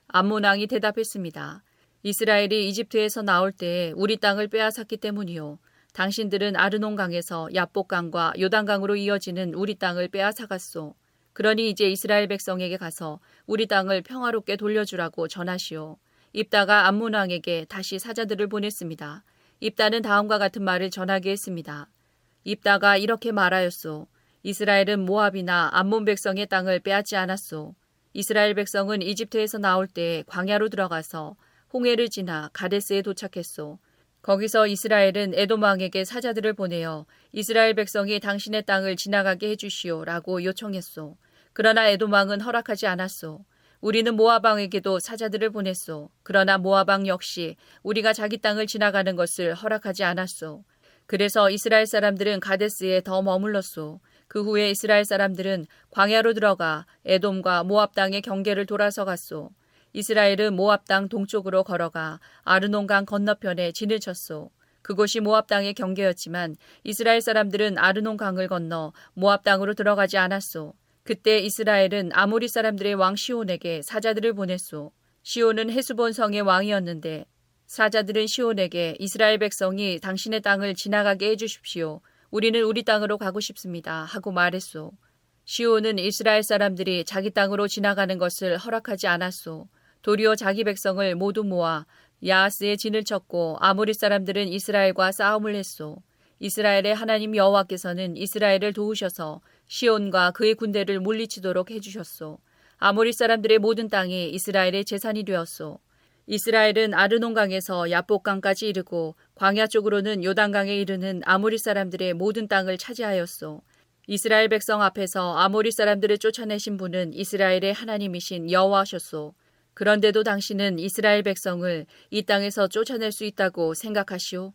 암몬 왕이 대답했습니다. 이스라엘이 이집트에서 나올 때에 우리 땅을 빼앗았기 때문이요. 당신들은 아르논강에서 야복강과 요단강으로 이어지는 우리 땅을 빼앗아갔소. 그러니 이제 이스라엘 백성에게 가서 우리 땅을 평화롭게 돌려주라고 전하시오. 입다가 암몬 왕에게 다시 사자들을 보냈습니다. 입다는 다음과 같은 말을 전하게 했습니다. 입다가 이렇게 말하였소. 이스라엘은 모압이나 암몬 백성의 땅을 빼앗지 않았소. 이스라엘 백성은 이집트에서 나올 때 광야로 들어가서 홍해를 지나 가데스에 도착했소. 거기서 이스라엘은 에돔 왕에게 사자들을 보내어 이스라엘 백성이 당신의 땅을 지나가게 해주시오라고 요청했소. 그러나 에돔 왕은 허락하지 않았소. 우리는 모압 왕에게도 사자들을 보냈소. 그러나 왕 역시 우리가 자기 땅을 지나가는 것을 허락하지 않았소. 그래서 이스라엘 사람들은 가데스에 더 머물렀소. 그 후에 이스라엘 사람들은 광야로 들어가 에돔과 모압 땅의 경계를 돌아서 갔소. 이스라엘은 모압 땅 동쪽으로 걸어가 아르논강 건너편에 진을 쳤소. 그곳이 모압 땅의 경계였지만 이스라엘 사람들은 아르논 강을 건너 모압 땅으로 들어가지 않았소. 그때 이스라엘은 아모리 사람들의 왕 시온에게 사자들을 보냈소. 시온은 헤스본 성의 왕이었는데 사자들은 시온에게 이스라엘 백성이 당신의 땅을 지나가게 해 주십시오. 우리는 우리 땅으로 가고 싶습니다. 하고 말했소. 시온은 이스라엘 사람들이 자기 땅으로 지나가는 것을 허락하지 않았소. 도리어 자기 백성을 모두 모아 야하스에 진을 쳤고 아모리 사람들은 이스라엘과 싸움을 했소. 이스라엘의 하나님 여호와께서는 이스라엘을 도우셔서 시온과 그의 군대를 물리치도록 해주셨소. 아모리 사람들의 모든 땅이 이스라엘의 재산이 되었소. 이스라엘은 아르논강에서 야복강까지 이르고 광야 쪽으로는 요단강에 이르는 아모리 사람들의 모든 땅을 차지하였소. 이스라엘 백성 앞에서 아모리 사람들을 쫓아내신 분은 이스라엘의 하나님이신 여호와셨소. 그런데도 당신은 이스라엘 백성을 이 땅에서 쫓아낼 수 있다고 생각하시오.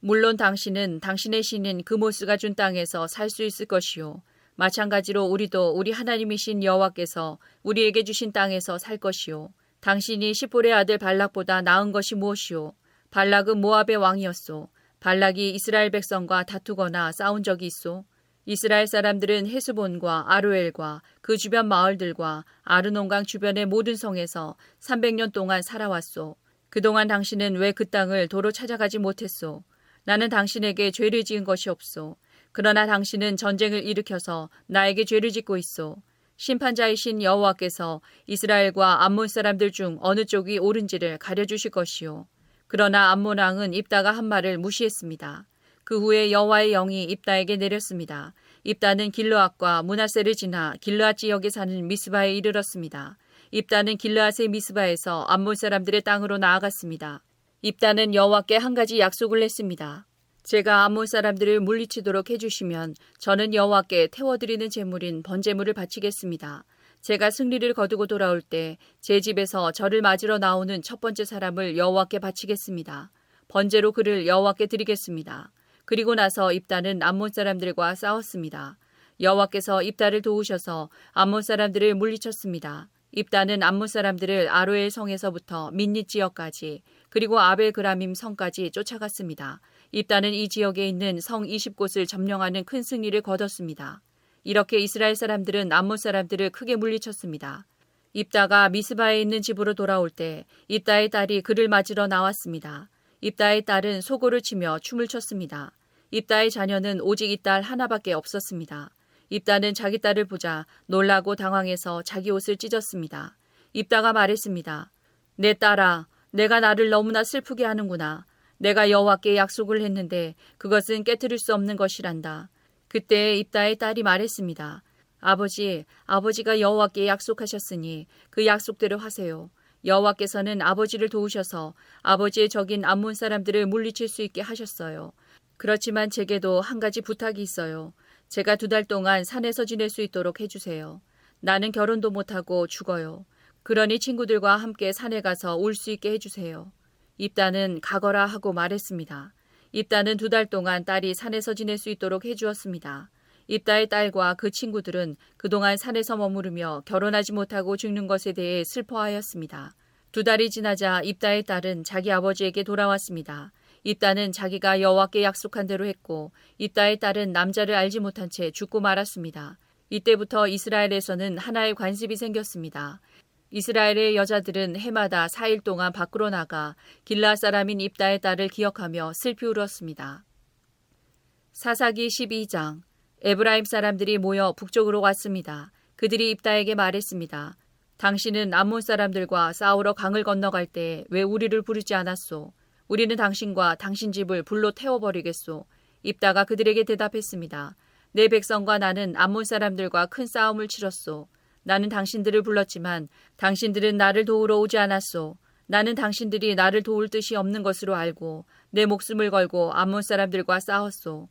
물론 당신은 당신의 신인 그모스가 준 땅에서 살 수 있을 것이요. 마찬가지로 우리도 우리 하나님이신 여호와께서 우리에게 주신 땅에서 살 것이요. 당신이 시볼의 아들 발락보다 나은 것이 무엇이요? 발락은 모압의 왕이었소. 발락이 이스라엘 백성과 다투거나 싸운 적이 있소. 이스라엘 사람들은 헤스본과 아루엘과 그 주변 마을들과 아르논강 주변의 모든 성에서 300년 동안 살아왔소. 그동안 당신은 왜 그 땅을 도로 찾아가지 못했소? 나는 당신에게 죄를 지은 것이 없소. 그러나 당신은 전쟁을 일으켜서 나에게 죄를 짓고 있소. 심판자이신 여호와께서 이스라엘과 암몬 사람들 중 어느 쪽이 옳은지를 가려주실 것이요. 그러나 암몬 왕은 입다가 한 말을 무시했습니다. 그 후에 여호와의 영이 입다에게 내렸습니다. 입다는 길르앗과 문하세를 지나 길르앗 지역에 사는 미스바에 이르렀습니다. 입다는 길르앗의 미스바에서 암몬 사람들의 땅으로 나아갔습니다. 입다는 여호와께 한 가지 약속을 했습니다. 제가 암몬 사람들을 물리치도록 해주시면 저는 여호와께 태워드리는 제물인 번제물을 바치겠습니다. 제가 승리를 거두고 돌아올 때 제 집에서 저를 맞으러 나오는 첫 번째 사람을 여호와께 바치겠습니다. 번제로 그를 여호와께 드리겠습니다. 그리고 나서 입다는 암몬 사람들과 싸웠습니다. 여호와께서 입다를 도우셔서 암몬 사람들을 물리쳤습니다. 입다는 암몬 사람들을 아로엘 성에서부터 민닛 지역까지 그리고 아벨 그라밈 성까지 쫓아갔습니다. 입다는 이 지역에 있는 성 20곳을 점령하는 큰 승리를 거뒀습니다. 이렇게 이스라엘 사람들은 암몬 사람들을 크게 물리쳤습니다. 입다가 미스바에 있는 집으로 돌아올 때 입다의 딸이 그를 맞으러 나왔습니다. 입다의 딸은 소고를 치며 춤을 췄습니다. 입다의 자녀는 오직 이 딸 하나밖에 없었습니다. 입다는 자기 딸을 보자 놀라고 당황해서 자기 옷을 찢었습니다. 입다가 말했습니다. 내 딸아, 내가 나를 너무나 슬프게 하는구나. 내가 여호와께 약속을 했는데 그것은 깨뜨릴 수 없는 것이란다. 그때 입다의 딸이 말했습니다. 아버지, 아버지가 여호와께 약속하셨으니 그 약속대로 하세요. 여호와께서는 아버지를 도우셔서 아버지의 적인 암몬 사람들을 물리칠 수 있게 하셨어요. 그렇지만 제게도 한 가지 부탁이 있어요. 제가 두 달 동안 산에서 지낼 수 있도록 해주세요. 나는 결혼도 못하고 죽어요. 그러니 친구들과 함께 산에 가서 올 수 있게 해주세요. 입다는 가거라 하고 말했습니다. 입다는 두달 동안 딸이 산에서 지낼 수 있도록 해주었습니다. 입다의 딸과 그 친구들은 그동안 산에서 머무르며 결혼하지 못하고 죽는 것에 대해 슬퍼하였습니다. 두 달이 지나자 입다의 딸은 자기 아버지에게 돌아왔습니다. 입다는 자기가 여호와께 약속한 대로 했고 입다의 딸은 남자를 알지 못한 채 죽고 말았습니다. 이때부터 이스라엘에서는 하나의 관습이 생겼습니다. 이스라엘의 여자들은 해마다 4일 동안 밖으로 나가 길라 사람인 입다의 딸을 기억하며 슬피 울었습니다. 사사기 12장 에브라임 사람들이 모여 북쪽으로 왔습니다. 그들이 입다에게 말했습니다. 당신은 암몬 사람들과 싸우러 강을 건너갈 때 왜 우리를 부르지 않았소? 우리는 당신과 당신 집을 불로 태워버리겠소. 입다가 그들에게 대답했습니다. 내 백성과 나는 암몬 사람들과 큰 싸움을 치렀소. 나는 당신들을 불렀지만 당신들은 나를 도우러 오지 않았소. 나는 당신들이 나를 도울 뜻이 없는 것으로 알고 내 목숨을 걸고 암몬 사람들과 싸웠소.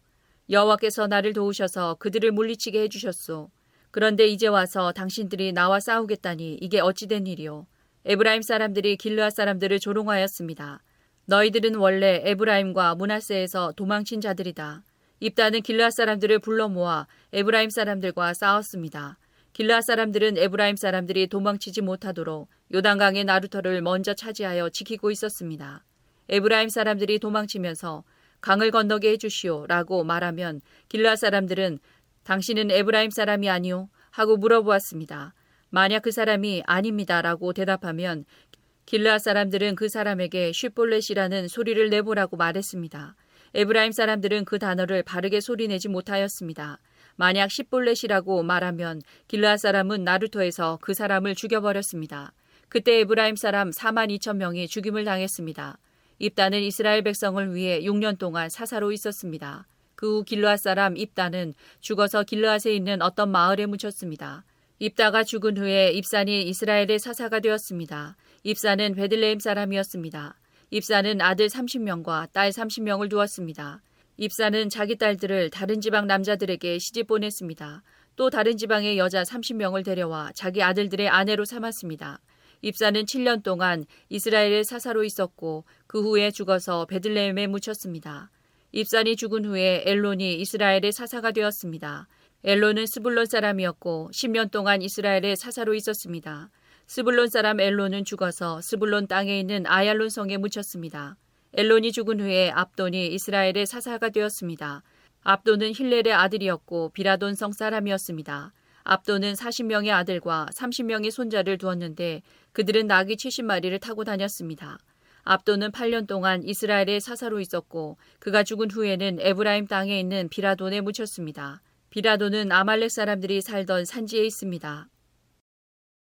여호와께서 나를 도우셔서 그들을 물리치게 해주셨소. 그런데 이제 와서 당신들이 나와 싸우겠다니 이게 어찌된 일이오. 에브라임 사람들이 길르앗 사람들을 조롱하였습니다. 너희들은 원래 에브라임과 므낫세에서 도망친 자들이다. 입다는 길르앗 사람들을 불러 모아 에브라임 사람들과 싸웠습니다. 길르앗 사람들은 에브라임 사람들이 도망치지 못하도록 요단강의 나루터를 먼저 차지하여 지키고 있었습니다. 에브라임 사람들이 도망치면서 강을 건너게 해주시오 라고 말하면 길르앗 사람들은 당신은 에브라임 사람이 아니오 하고 물어보았습니다. 만약 그 사람이 아닙니다 라고 대답하면 길르앗 사람들은 그 사람에게 쉽볼렛이라는 소리를 내보라고 말했습니다. 에브라임 사람들은 그 단어를 바르게 소리내지 못하였습니다. 만약 십볼렛이라고 말하면 길르앗 사람은 나루터에서 그 사람을 죽여버렸습니다. 그때 에브라임 사람 4만 2천 명이 죽임을 당했습니다. 입다는 이스라엘 백성을 위해 6년 동안 사사로 있었습니다. 그 후 길르앗 사람 입다는 죽어서 길르앗에 있는 어떤 마을에 묻혔습니다. 입다가 죽은 후에 입산이 이스라엘의 사사가 되었습니다. 입사는 베들레헴 사람이었습니다. 입사는 아들 30명과 딸 30명을 두었습니다. 입사는 자기 딸들을 다른 지방 남자들에게 시집 보냈습니다. 또 다른 지방의 여자 30명을 데려와 자기 아들들의 아내로 삼았습니다. 입산은 7년 동안 이스라엘의 사사로 있었고 그 후에 죽어서 베들레헴에 묻혔습니다. 입산이 죽은 후에 엘론이 이스라엘의 사사가 되었습니다. 엘론은 스불론 사람이었고 10년 동안 이스라엘의 사사로 있었습니다. 스불론 사람 엘론은 죽어서 스불론 땅에 있는 아얄론 성에 묻혔습니다. 엘론이 죽은 후에 압돈이 이스라엘의 사사가 되었습니다. 압돈은 힐렐의 아들이었고 비라돈 성 사람이었습니다. 압돈은 40명의 아들과 30명의 손자를 두었는데 그들은 나귀 70마리를 타고 다녔습니다. 압돈은 8년 동안 이스라엘의 사사로 있었고 그가 죽은 후에는 에브라임 땅에 있는 비라돈에 묻혔습니다. 비라돈은 아말렉 사람들이 살던 산지에 있습니다.